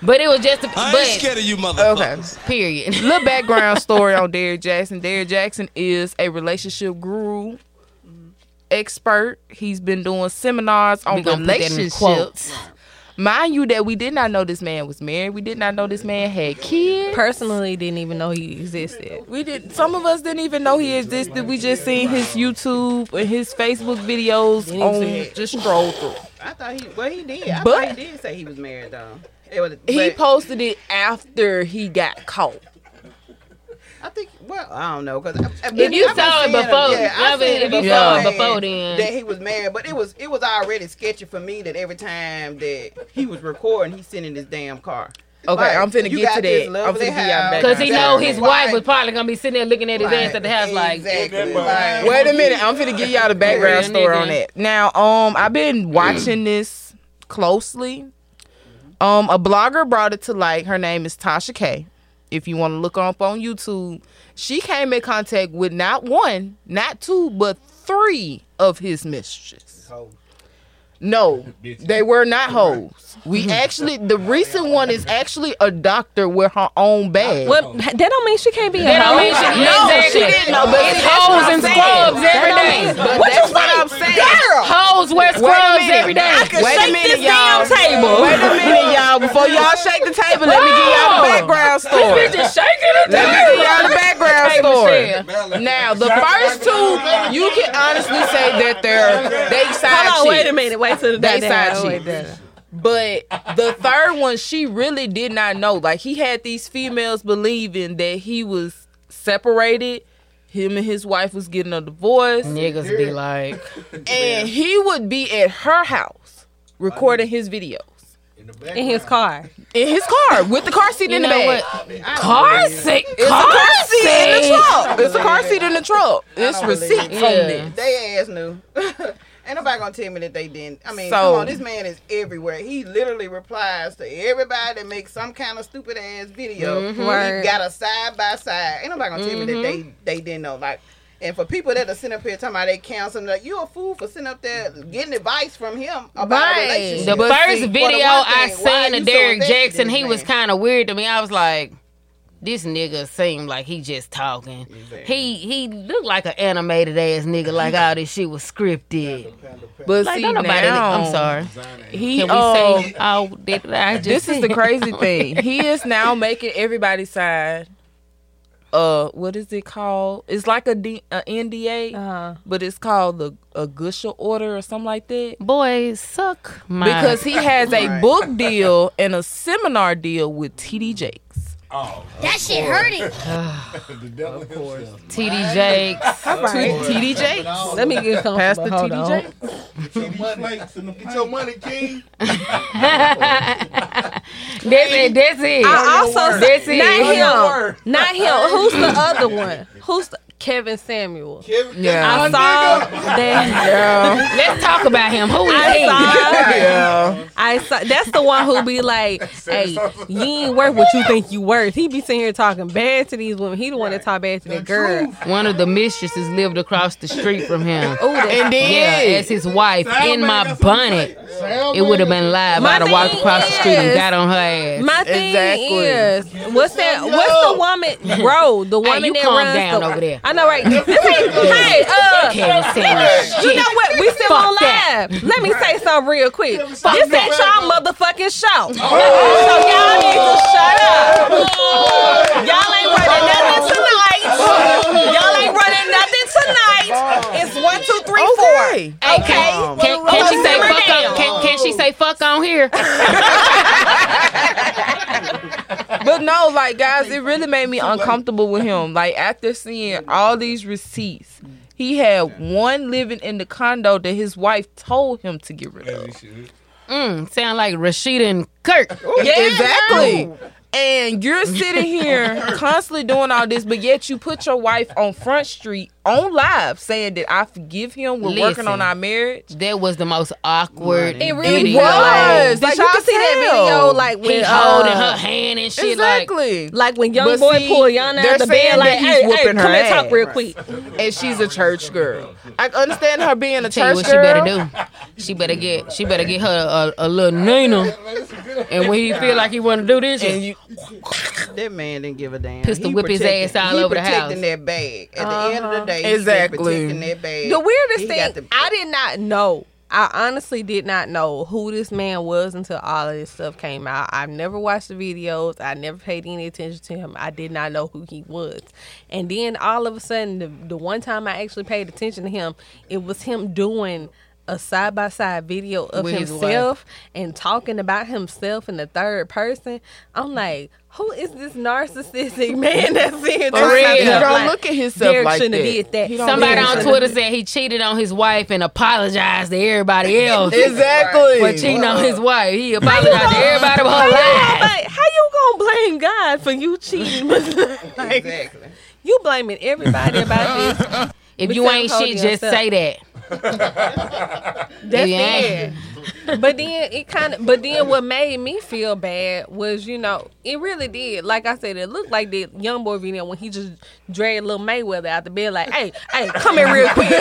but it was just a I ain't but scared of you, Okay. motherfuckers. period. Little background story on Derrick Jackson. Derrick Jackson is a relationship guru, expert. He's been doing seminars on We gonna put that in relationships. quotes. Mind you, that we did not know this man was married. We did not know this man had kids. Personally, didn't even know he existed. We did. Some of us didn't even know he existed. We just seen his YouTube and his Facebook videos on even see it. just scroll through. I thought he, well, he did. I But- thought he did say he was married though. It was, He posted it after he got caught. I think, well, I don't know because If you saw it before, yeah, but if you saw it before then. that he was married, but it was it was already sketchy for me that every time that he was recording, he's sitting in his damn car. Okay, Like, I'm finna get to that. I'm finna give y'all back. Because he know his Exactly. wife was probably gonna be sitting there looking at his ass at the house like, exactly. Like, Wait a minute, I'm finna give y'all the background Yeah, story on that. Now, um, I've been watching this closely. Um, a blogger brought it to light. Her name is Tasha K. If you want to look her up on YouTube, she came in contact with not one, not two, but three of his mistresses. No, they were not hoes. We mm-hmm. actually, the recent one is actually a doctor with her own bag. What? That don't mean she can't be a That don't hoe. mean she- No, exactly. she didn't know, but It's that's hoes and scrubs every day. every don't day. mean- But that's what I'm saying. Hoes wear Wait a scrubs minute. every day. I can Wait a minute, this y'all. damn table. Wait a minute, y'all. Before y'all shake the table, let me give y'all the background story. This bitch is shaking it Let me give y'all the background Hey, story. Michelle. Now, the first two, you can honestly say that they're they side Hold on, wait a minute. Wait till the They day side down. Wait, chicks. down. But the third one, she really did not know. Like he had these females believing that he was separated. Him and his wife was getting a divorce. Niggas be like, and he would be at her house recording his videos In his car. in his car with the car seat you in the know back. what? Car seat. It's Car a car seat in the truck. It's a car seat in the truck. It's don't believe receipts it. on Yeah. this. They ass knew. [LAUGHS] Ain't nobody gonna tell me that they didn't. I mean, So- come on, this man is everywhere. He literally replies to everybody that makes some kind of stupid ass video. Mm-hmm. Word. He got a side by side. Ain't nobody gonna tell me that they they didn't know. Like, and for people that are sitting up here talking about they counsel, like you a fool for sitting up there getting advice from him about Right. a relationship. The first see, the video one I thing, seen of Derrick invested in Jackson, this he was kind of weird to me. I was like, this nigga seemed like he just talking. He he looked like an animated ass nigga, like all this shit was scripted. But Like see nobody. now, I'm sorry. He Can we um, say oh did I [LAUGHS] just this is the crazy [LAUGHS] thing. He is now making everybody side. Uh, what is it called? It's like a, D, a NDA, Uh-huh. but it's called the a Gusha order or something like that. Boy, suck my Because he has a book deal and a seminar deal with TD Jakes. Oh, That shit hurting. [SIGHS] the devil himself. TD Jakes. TD Jakes. Let me get comfortable. Pastor Hold TD on. Jakes. TD Flakes in the Get your money, King. [LAUGHS] That's it. That's it. I also That's said, it. not him, not him. Who's the other one? Who's the, Kevin Samuel? Kevin, Yeah. I saw that. Yeah. Let's talk about him. Who is I he? saw. yeah. I saw. That's the one who be like, [LAUGHS] "Hey, you ain't worth what you think you worth." He be sitting here talking bad to these women. He the one that talk bad to the girl. One of the mistresses lived across the street from him. Oh, that, And then Yeah, as his wife in my that's bonnet. It would have been live. My I'd have walked thing across the street and got on her ass. my thing Exactly. is, what's that? What's the woman, bro? The woman you that calm runs down the, over there. I know, right? hey, uh, You know what? We still Fuck on that. live. Let me say something real quick. This ain't y'all motherfucking show. So y'all need to shut up. Y'all ain't running nothing tonight. Y'all ain't running nothing tonight. It's one, two, three, four. Okay. Okay. Can, can she say fuck on? Can, can she say fuck on here? [LAUGHS] But no, like guys, it really made me uncomfortable with him. Like after seeing all these receipts, he had one living in the condo that his wife told him to get rid of. Mm, sound like Rasheeda and Kirk. Yeah, exactly. And you're sitting [LAUGHS] here constantly doing all this, but yet you put your wife on Front Street on live saying that I forgive him. We're working on our marriage. That was the most awkward. It really video. was. Did Like, y'all you could see that video? Like He when holding uh, her hand and shit like. Exactly. like when young But boy see, pull Yaya they're out the saying bed, like, he's hey, hey, whooping come her here, talk real quick. and she's a church girl. I understand her being a Tell you church what she girl. better do. She better get. She better get her a, a little Nina. [LAUGHS] And when he feel like he want to do this, And you, That man didn't give a damn. Pistol He whip his protecting- ass all over the protecting house. that bag. At the end of the uh-huh. day, he Exactly. protecting that bag. The weirdest He thing, the- I did not know. I honestly did not know who this man was until all of this stuff came out. I've never watched the videos. I never paid any attention to him. I did not know who he was. And then all of a sudden, the, the one time I actually paid attention to him, it was him doing a side by side video of With himself and talking about himself in the third person. I'm like, who is this narcissistic [LAUGHS] man that's in For real. He don't like, look at himself Derrick like shouldn't have that. did that. Somebody on Twitter said he cheated on his wife and apologized to everybody [LAUGHS] else. Exactly. For cheating on his wife, he apologized to everybody but How her you, gonna blame, how you gonna blame God for you cheating? [LAUGHS] like, Exactly. You blaming everybody about this. If you ain't shit, just yourself. say that. [LAUGHS] That's Yeah. it. But then it kind of, but then what made me feel bad was, you know, it really did. Like I said, it looked like the young boy video when he just dragged little Mayweather out the bed, like, "Hey, hey, come here real quick." [LAUGHS]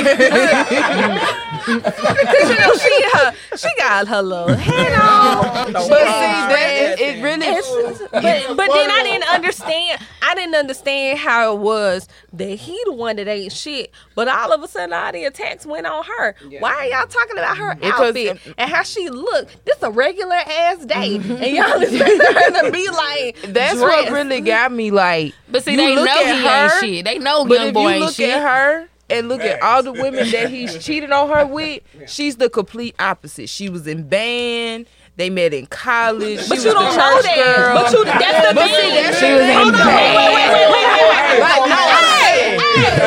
Cause you know she her, she got her little head on. But see, that, it, it really. It's- [LAUGHS] but but then I didn't understand. I didn't understand how it was that he the one that ain't shit. But all of a sudden, all the attacks went on her. Why are y'all talking about her Because- outfit and how she looked? This a regular ass day, mm-hmm. and y'all expect her to be like [LAUGHS] That's dressed. what really got me like. But see, they know know he ain't shit. They know But young if boy you ain't look shit. at her and look at all the women that he's cheated on her with, she's the complete opposite. She was in band. They met in college. But she you was don't the know that. girl. But you that's the But thing. see, that's She was in Hold on, wait, wait, wait, wait, wait, wait, wait. Like, no, I'm saying.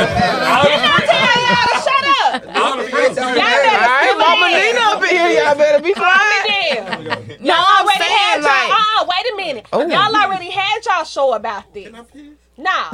Didn't I tell y'all to shut up? All Y'all better right, Mama down. Nina up in here. Y'all better be quiet. Damn. No, Y'all I'm already had saying y'all. like. uh, wait a minute. Oh. Y'all already had y'all show about this. Nah. [LAUGHS]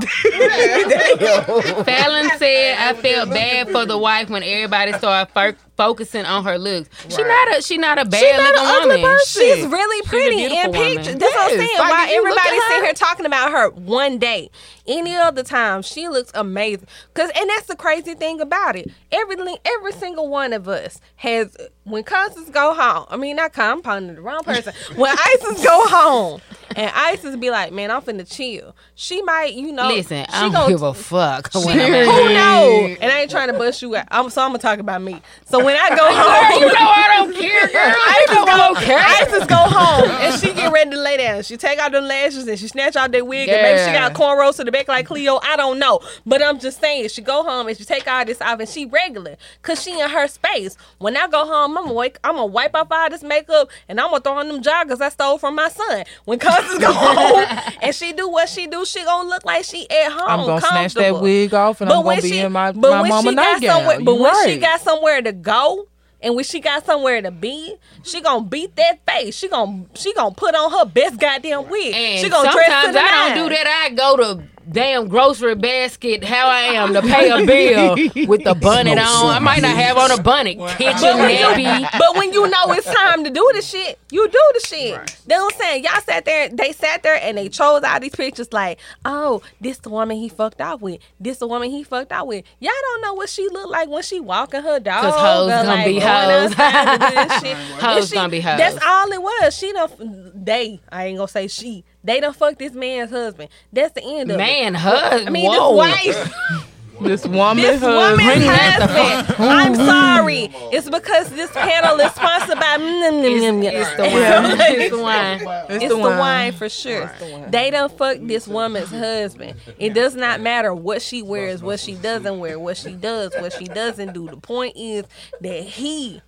Fallon said, "I felt bad for the wife when everybody started fo- focusing on her looks. She not a she not a bad She not looking an ugly woman. person. She's really pretty beautiful in woman. pictures. That's what I'm saying. Like, Why if you everybody's sitting here talking about her one day. Any other time, she looks amazing. Cause and that's the crazy thing about it. Every every single one of us has when Constance go home. I mean, not Con, I'm pointing the wrong person. When [LAUGHS] Isis go home and Isis be like, man, I'm finna chill. She might, you know, Listen, she I don't give a fuck. She, who I'm at know? And I ain't trying to bust you out. I'm, so I'm gonna talk about me. So when I go [LAUGHS] home, you know I don't care, [LAUGHS] girl. Isis You know I go, don't care. Isis go home and she get ready to lay down. She take out the lashes and she snatch out that wig and maybe she Yeah. got cornrows to the back like Cleo. I don't know, but I'm just saying she go home and she take all this off and she regular cause she in her space. When I go home, I'm I'm gonna wipe off all this makeup and I'm gonna throw on them joggers I stole from my son. When cousins go [LAUGHS] home and she do what she do, she gonna look like she at home. I'm gonna snatch that comfortable. wig off and I'm gonna be in my, but my when mama she got nightgown. somewhere, but You when she got somewhere to go, and when she got somewhere to be, she gonna beat that face. She gonna she gonna put on her best goddamn wig. And she gonna dress to sometimes the I nines. don't do that. I go to damn grocery basket how I am to pay a bill with the bonnet No on. I might not have on a bonnet. Kitchen But when, nappy. but when you know it's time to do the shit, you do the shit. They what I'm saying. Y'all sat there, they sat there and they chose all these pictures like, oh, this the woman he fucked out with. This the woman he fucked out with. Y'all don't know what she look like when she walking her dog. 'Cause hoes gonna like, be hoes. outside to do this shit. Hoes she- gonna be hoes. That's all it was. She done, they, I ain't gonna say she, they done fucked this man's husband. That's the end of Man, it. husband. I mean, Whoa. this wife. [LAUGHS] this woman, This husband. woman's husband. I'm sorry. It's because this panel is sponsored by. It's the wine. It's the wine. It's, the, wine. for sure. They done fuck this woman's husband. It does not matter what she wears, what she doesn't wear, what she does, what she doesn't do. The point is that he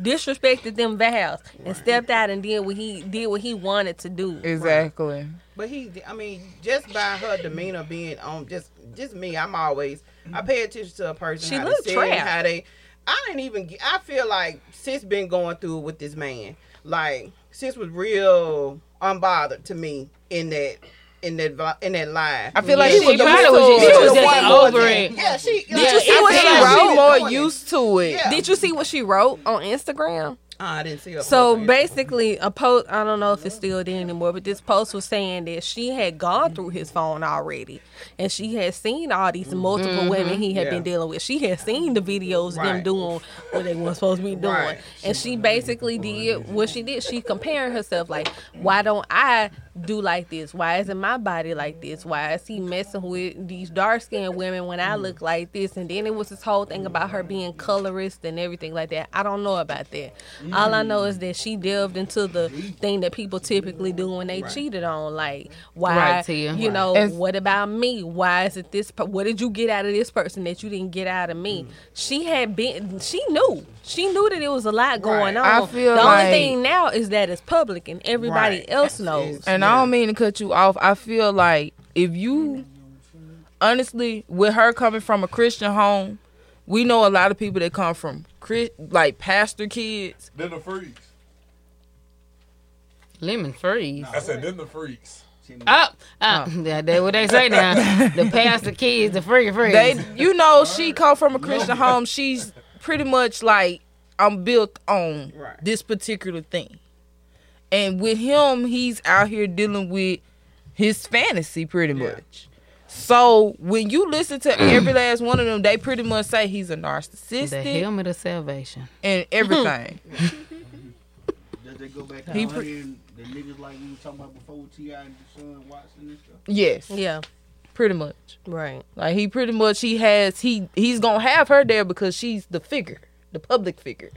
disrespected them vows and stepped out and did what he did what he wanted to do. Exactly. But he, I mean, just by her demeanor being on, just just me, I'm always I pay attention to a person. She how look trapped. how they. I ain't even. I feel like sis been going through it with this man. Like sis was real unbothered to me in that. In that in that line, I feel like Yeah, she, she was probably was just- she she was was just one over it. Yeah, she. Did you see what she like wrote? She more used to it. Yeah. Did you see what she wrote on Instagram? Oh, I didn't see her. So basically, a post. I don't know if it's still there anymore, but this post was saying that she had gone through his phone already, and she had seen all these multiple mm-hmm. women he had Yeah. been dealing with. She had seen the videos of them doing what they weren't supposed to be doing, Right. and she basically did what she did. She comparing herself like, why don't I do like this? Why isn't my body like this? Why is he messing with these dark skinned women when I look like this? And then it was this whole thing about her being colorist and everything like that. I don't know about that. All I know is that she delved into the thing that people typically do when they cheated on, like why, Right, Tia. you know, And- what about me? Why is it this? What did you get out of this person that you didn't get out of me? Mm. She had been, she knew, she knew that it was a lot going on. I feel the like- only thing now is that it's public and everybody Right. else knows. And I don't mean to cut you off. I feel like if you honestly, with her coming from a Christian home, we know a lot of people that come from Chris, like pastor kids. Then the freaks. Lemon freeze. I said, then the freaks. Oh, uh, that, [LAUGHS] that what they say now. the [LAUGHS] pastor kids, the freaky freeze. They, you know, she come from a Christian home. She's pretty much like I'm built on Right. this particular thing. And with him, he's out here dealing with his fantasy pretty much. So when you listen to mm. every last one of them, they pretty much say he's a narcissist. the helmet of salvation. and [LAUGHS] everything. Does they go back He he pre- the niggas like we was talking about before T.I. and Deshaun Watson and stuff? yes, yeah, pretty much. right. Like he pretty much he has he he's gonna have her there because she's the figure, the public figure.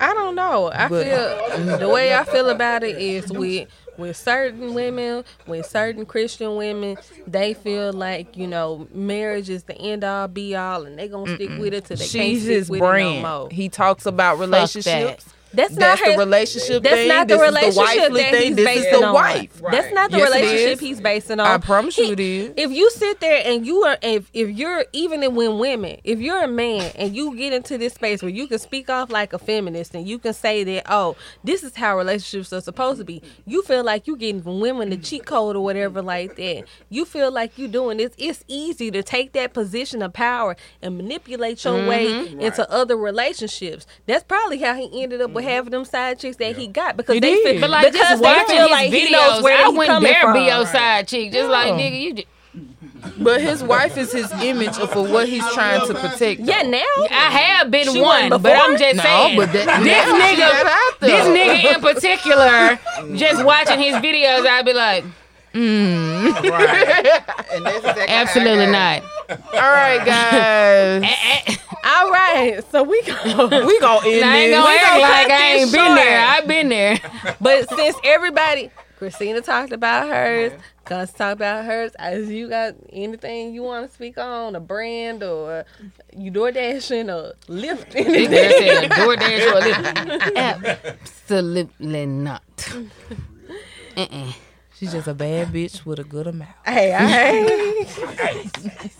I don't know. I But- feel the way I feel about it is with with certain women, with certain Christian women, they feel like you know marriage is the end all be all, and they gonna stick with it till they can't stick with brand. it no more. He talks about relationships. That's, That's not the her, relationship That's thing. not the This is the relationship wifely that thing. he's This is basing the on. wife. That's not the Yes, relationship he's basing on. I promise you He- it is. If you sit there and you are, if if you're even in when women, if you're a man and you get into this space where you can speak off like a feminist and you can say that, oh, this is how relationships are supposed to be. You feel like you're getting from women the cheat code or whatever like that. You feel like you're doing this. It's easy to take that position of power and manipulate your way Mm-hmm. into other relationships. That's probably how he ended up with having them side chicks that he got because He they did. feel, But like because just they watching feel his like he videos, knows where I he wouldn't coming dare from. be your side chick. Just like nigga, you just But his wife is his image for what he's trying to protect. Yeah, now I have been She one, wasn't but I'm before? just No, saying. but that- this now she got out nigga, this nigga in particular, just watching his videos, I'd be like, Mm. [LAUGHS] And that's exactly absolutely not. All right, guys. Eh, eh. All right, so we go. we gonna end I ain't gonna We act like I this ain't been there. I've been there. But since everybody, Christina talked about hers, Cuz talked about hers. As you got anything you want to speak on, a brand or you door dashing or Lyft They anything? said DoorDash [LAUGHS] or Lyft. Absolutely not. Uh-uh. She's just a bad bitch with a good amount. hey, [LAUGHS] hey.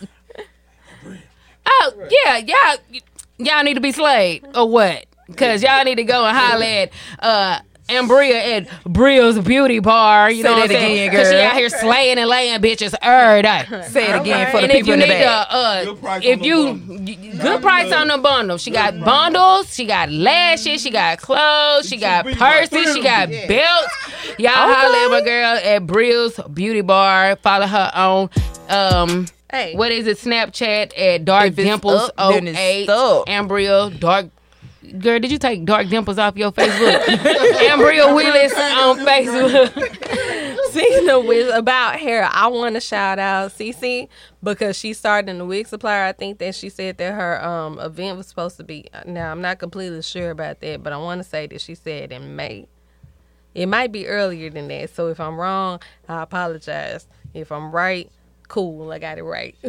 Oh yeah, y'all, y'all need to be slayed or what? Cause y'all need to go and holler at uh Ambria at Bria's Beauty Bar. You Say know that what I'm saying? again, Cause she out here slaying and laying bitches every day. [LAUGHS] Say it again for the and if people you in the need back. to, uh, Good price if on you bundle. good price on the bundle, she got bundles, she got lashes, she got clothes, she got be purses, she got Yeah. belts. Y'all holler at my girl at Bria's Beauty Bar. Follow her on um. Hey. What is it? Snapchat at Dark Dimples up, then it's 08. Ambria Dark. Girl, did you take Dark Dimples off your Facebook? [LAUGHS] Ambria Willis on Facebook. Speaking of which, about hair, I want to shout out Cece because she started in the wig supplier. I think that she said that her um event was supposed to be. Now I'm not completely sure about that, but I want to say that she said in May. It might be earlier than that. So if I'm wrong, I apologize. If I'm right, cool, I got it right. [LAUGHS]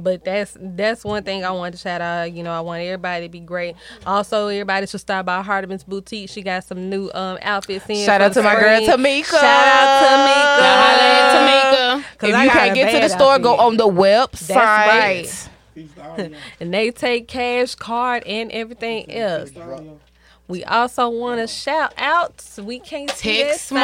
But that's that's one thing I want to shout out. You know, I want everybody to be great. Also, everybody should stop by Hardeman's Boutique. She got some new um outfits in. Shout out to the my girl. Tamika. Shout out Tamika. Y'all holler at Tamika. 'Cause If I you got can't get to the bad store, go on the website. That's right. Peace to all y'all. And they take cash, card, and everything else. We also want to shout out. We can't see Text sign.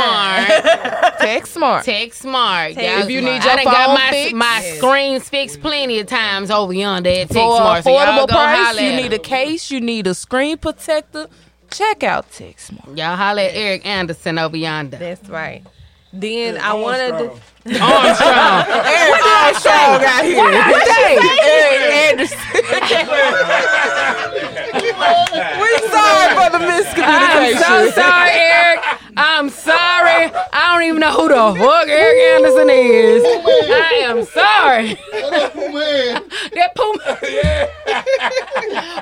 smart. [LAUGHS] Text smart. Text smart. Text Y'all- If you need I your done got phone my, fixed, my yes. screens fixed plenty of times over yonder at Text For Smart. So y'all affordable go price, you need a case, you need a screen protector. Check out Text Smart. Y'all holler at Eric Anderson over yonder. That's right. Then I wanted to. Armstrong. Eric Armstrong out here. Eric Anderson. we sorry for the miscommunication. I'm so sorry, Eric. I'm sorry. I don't even know who the fuck Eric Anderson is. I am sorry. man. That Pooh,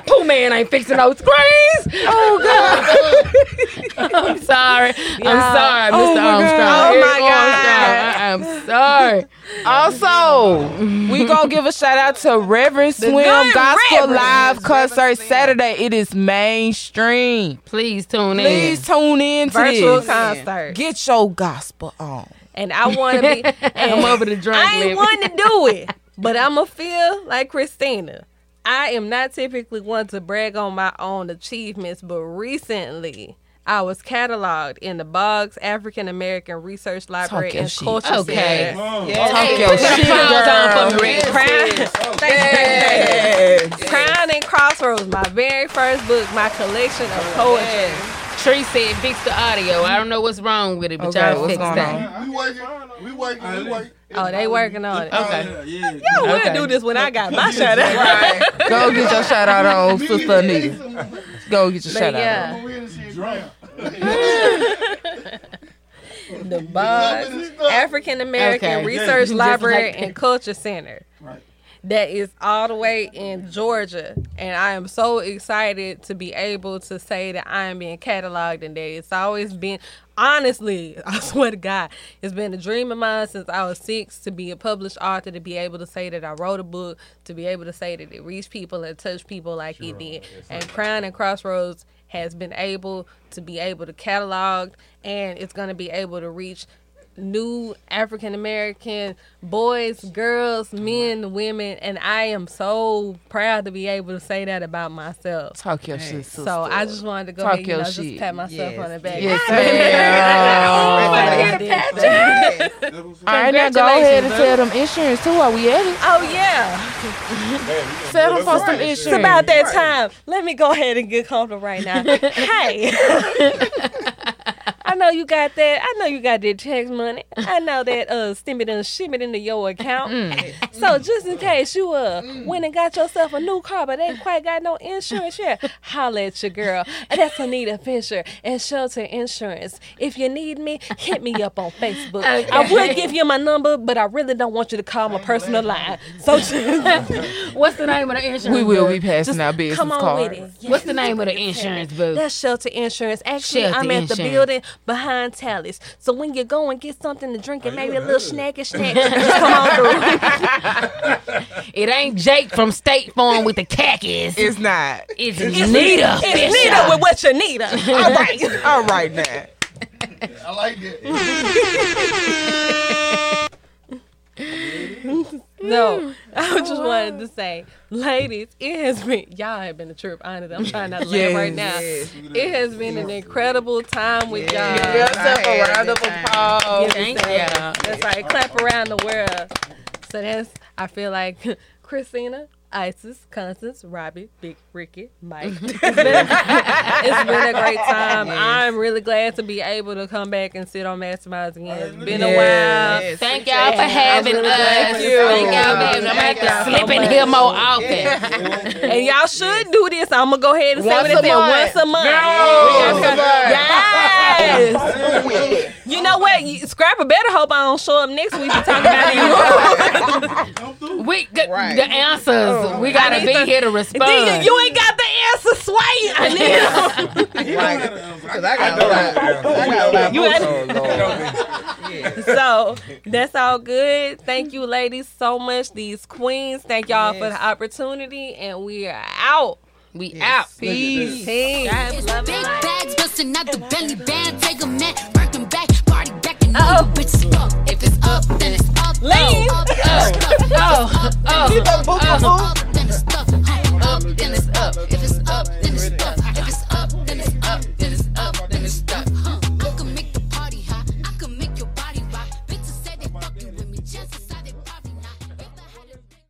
Pooh man ain't fixing no screens. Oh God. [LAUGHS] I'm sorry. I'm sorry, oh, Mr. Oh, my Armstrong. God. Oh, Eric my God. Armstrong. I am sorry. Also, we gonna give a shout out to Reverend Swim good Gospel Reverend. Live concert Saturday. It is mainstream. Please tune in. Please tune in to Virtual this. concert. Get your gospel on. And I want to be. [LAUGHS] I'm over the drunk I ain't living. wanting to do it, [LAUGHS] but I'm going to feel like Christina. I am not typically one to brag on my own achievements, but recently I was cataloged in the Boggs African American Research Library your and shit. Culture Okay. Center. Oh, Yeah. Talk Hey, your shit, clowns on for me, girl. Rick. Crown, [LAUGHS] Yes. Crown and Crossroads, my very first book, my collection of poetry. Tree said fix the audio. I don't know what's wrong with it, but Okay, y'all what's fix going that. on? We working. We working. We working. Oh, they oh, working on it. Okay. Yeah. Yo, we'll Okay. do this when I got my shout out. Go get your shout out on Sister Anita. Go get your But shout out. yeah, We in the shit ground. [LAUGHS] the Boggs African American Okay. Research [LAUGHS] Just Library like and Culture Center. Right. That is all the way in Georgia, and I am so excited to be able to say that I am being cataloged in there. It's always been, honestly, [LAUGHS] I swear to God, it's been a dream of mine since I was six to be a published author, to be able to say that I wrote a book, to be able to say that it reached people and touched people like it did. And Crown and Crossroads has been able to be able to catalog, and it's going to be able to reach new African American boys, girls, men, women, and I am so proud to be able to say that about myself. Talk your shit, sister. So I just wanted to go Talk ahead, you your know, just pat myself Yes. on the back. Yes, [LAUGHS] I ma'am. did. All right, now go ahead and tell them insurance too while we at it. Oh yeah, Tell them for some insurance. it's about that time. Let me go ahead and get comfortable right now. [LAUGHS] hey, [LAUGHS] I know know you got that. I know you got that tax money. I know that uh stim it and ship it into your account. So just in case you uh went and got yourself a new car, but ain't quite got no insurance yet, holla at your girl. That's Anita Fisher and Shelter Insurance. If you need me, hit me up on Facebook. I would give you my number, but I really don't want you to call my personal line. So just, [LAUGHS] What's the name of the insurance? We will be passing out business come on cards. with it. What's the name of the insurance, boo? That's Shelter Insurance. Actually, Shelter I'm at the building behind Tally's. So when you go and get something to drink and oh, maybe a little snacky snack, just come on through. [LAUGHS] It ain't Jake from State Farm with the khakis. It's not. It's Nita. It's Nita with what you need. All right. All right now. I like that. [LAUGHS] [LAUGHS] No, [LAUGHS] mm. I just wanted to oh, say, ladies, it has been y'all have been a trip. Honestly, I'm trying not to laugh right now. Yes. It has been an incredible time with y'all. Give yourself a round of applause. Thank you. That's right. Clap around the world. So that's I feel like [LAUGHS] Christina, Isis, Constance, Robbie, Big Ricky, Mike. Mm-hmm. [LAUGHS] It's been, it's been a great [LAUGHS] time. I'm really glad to be able to come back and sit on Masterminds again. It's been a while. Yes. Thank y'all for having really us. Thank you. y'all, baby. I'm Thank gonna have to slip so in much. here more often. [LAUGHS] And y'all should do this. I'm gonna go ahead and say Once what it a month. Once a month. Once a month. Yes. You know what? You, Scrapper better hope I don't show up next week to talk about it. [LAUGHS] We the, Right. the answers. Oh. we gotta be need to- here to Nigga, respond. you ain't got the answer, Sway. I need Right. Because I got a lot. I got a lot. You more. [LAUGHS] them. So that's all good. Thank you, ladies, so much. These queens. Thank y'all for the opportunity, and we are out. We out. Peace. It's big bags busting out the belly band. Take a man, working back, party back, and Uh-oh. all you bitches fuck. If it's up, then it's up. Lean. Up, then it's stuck. Oh, oh, Up, then it's stuck. Up, then it's up. If it's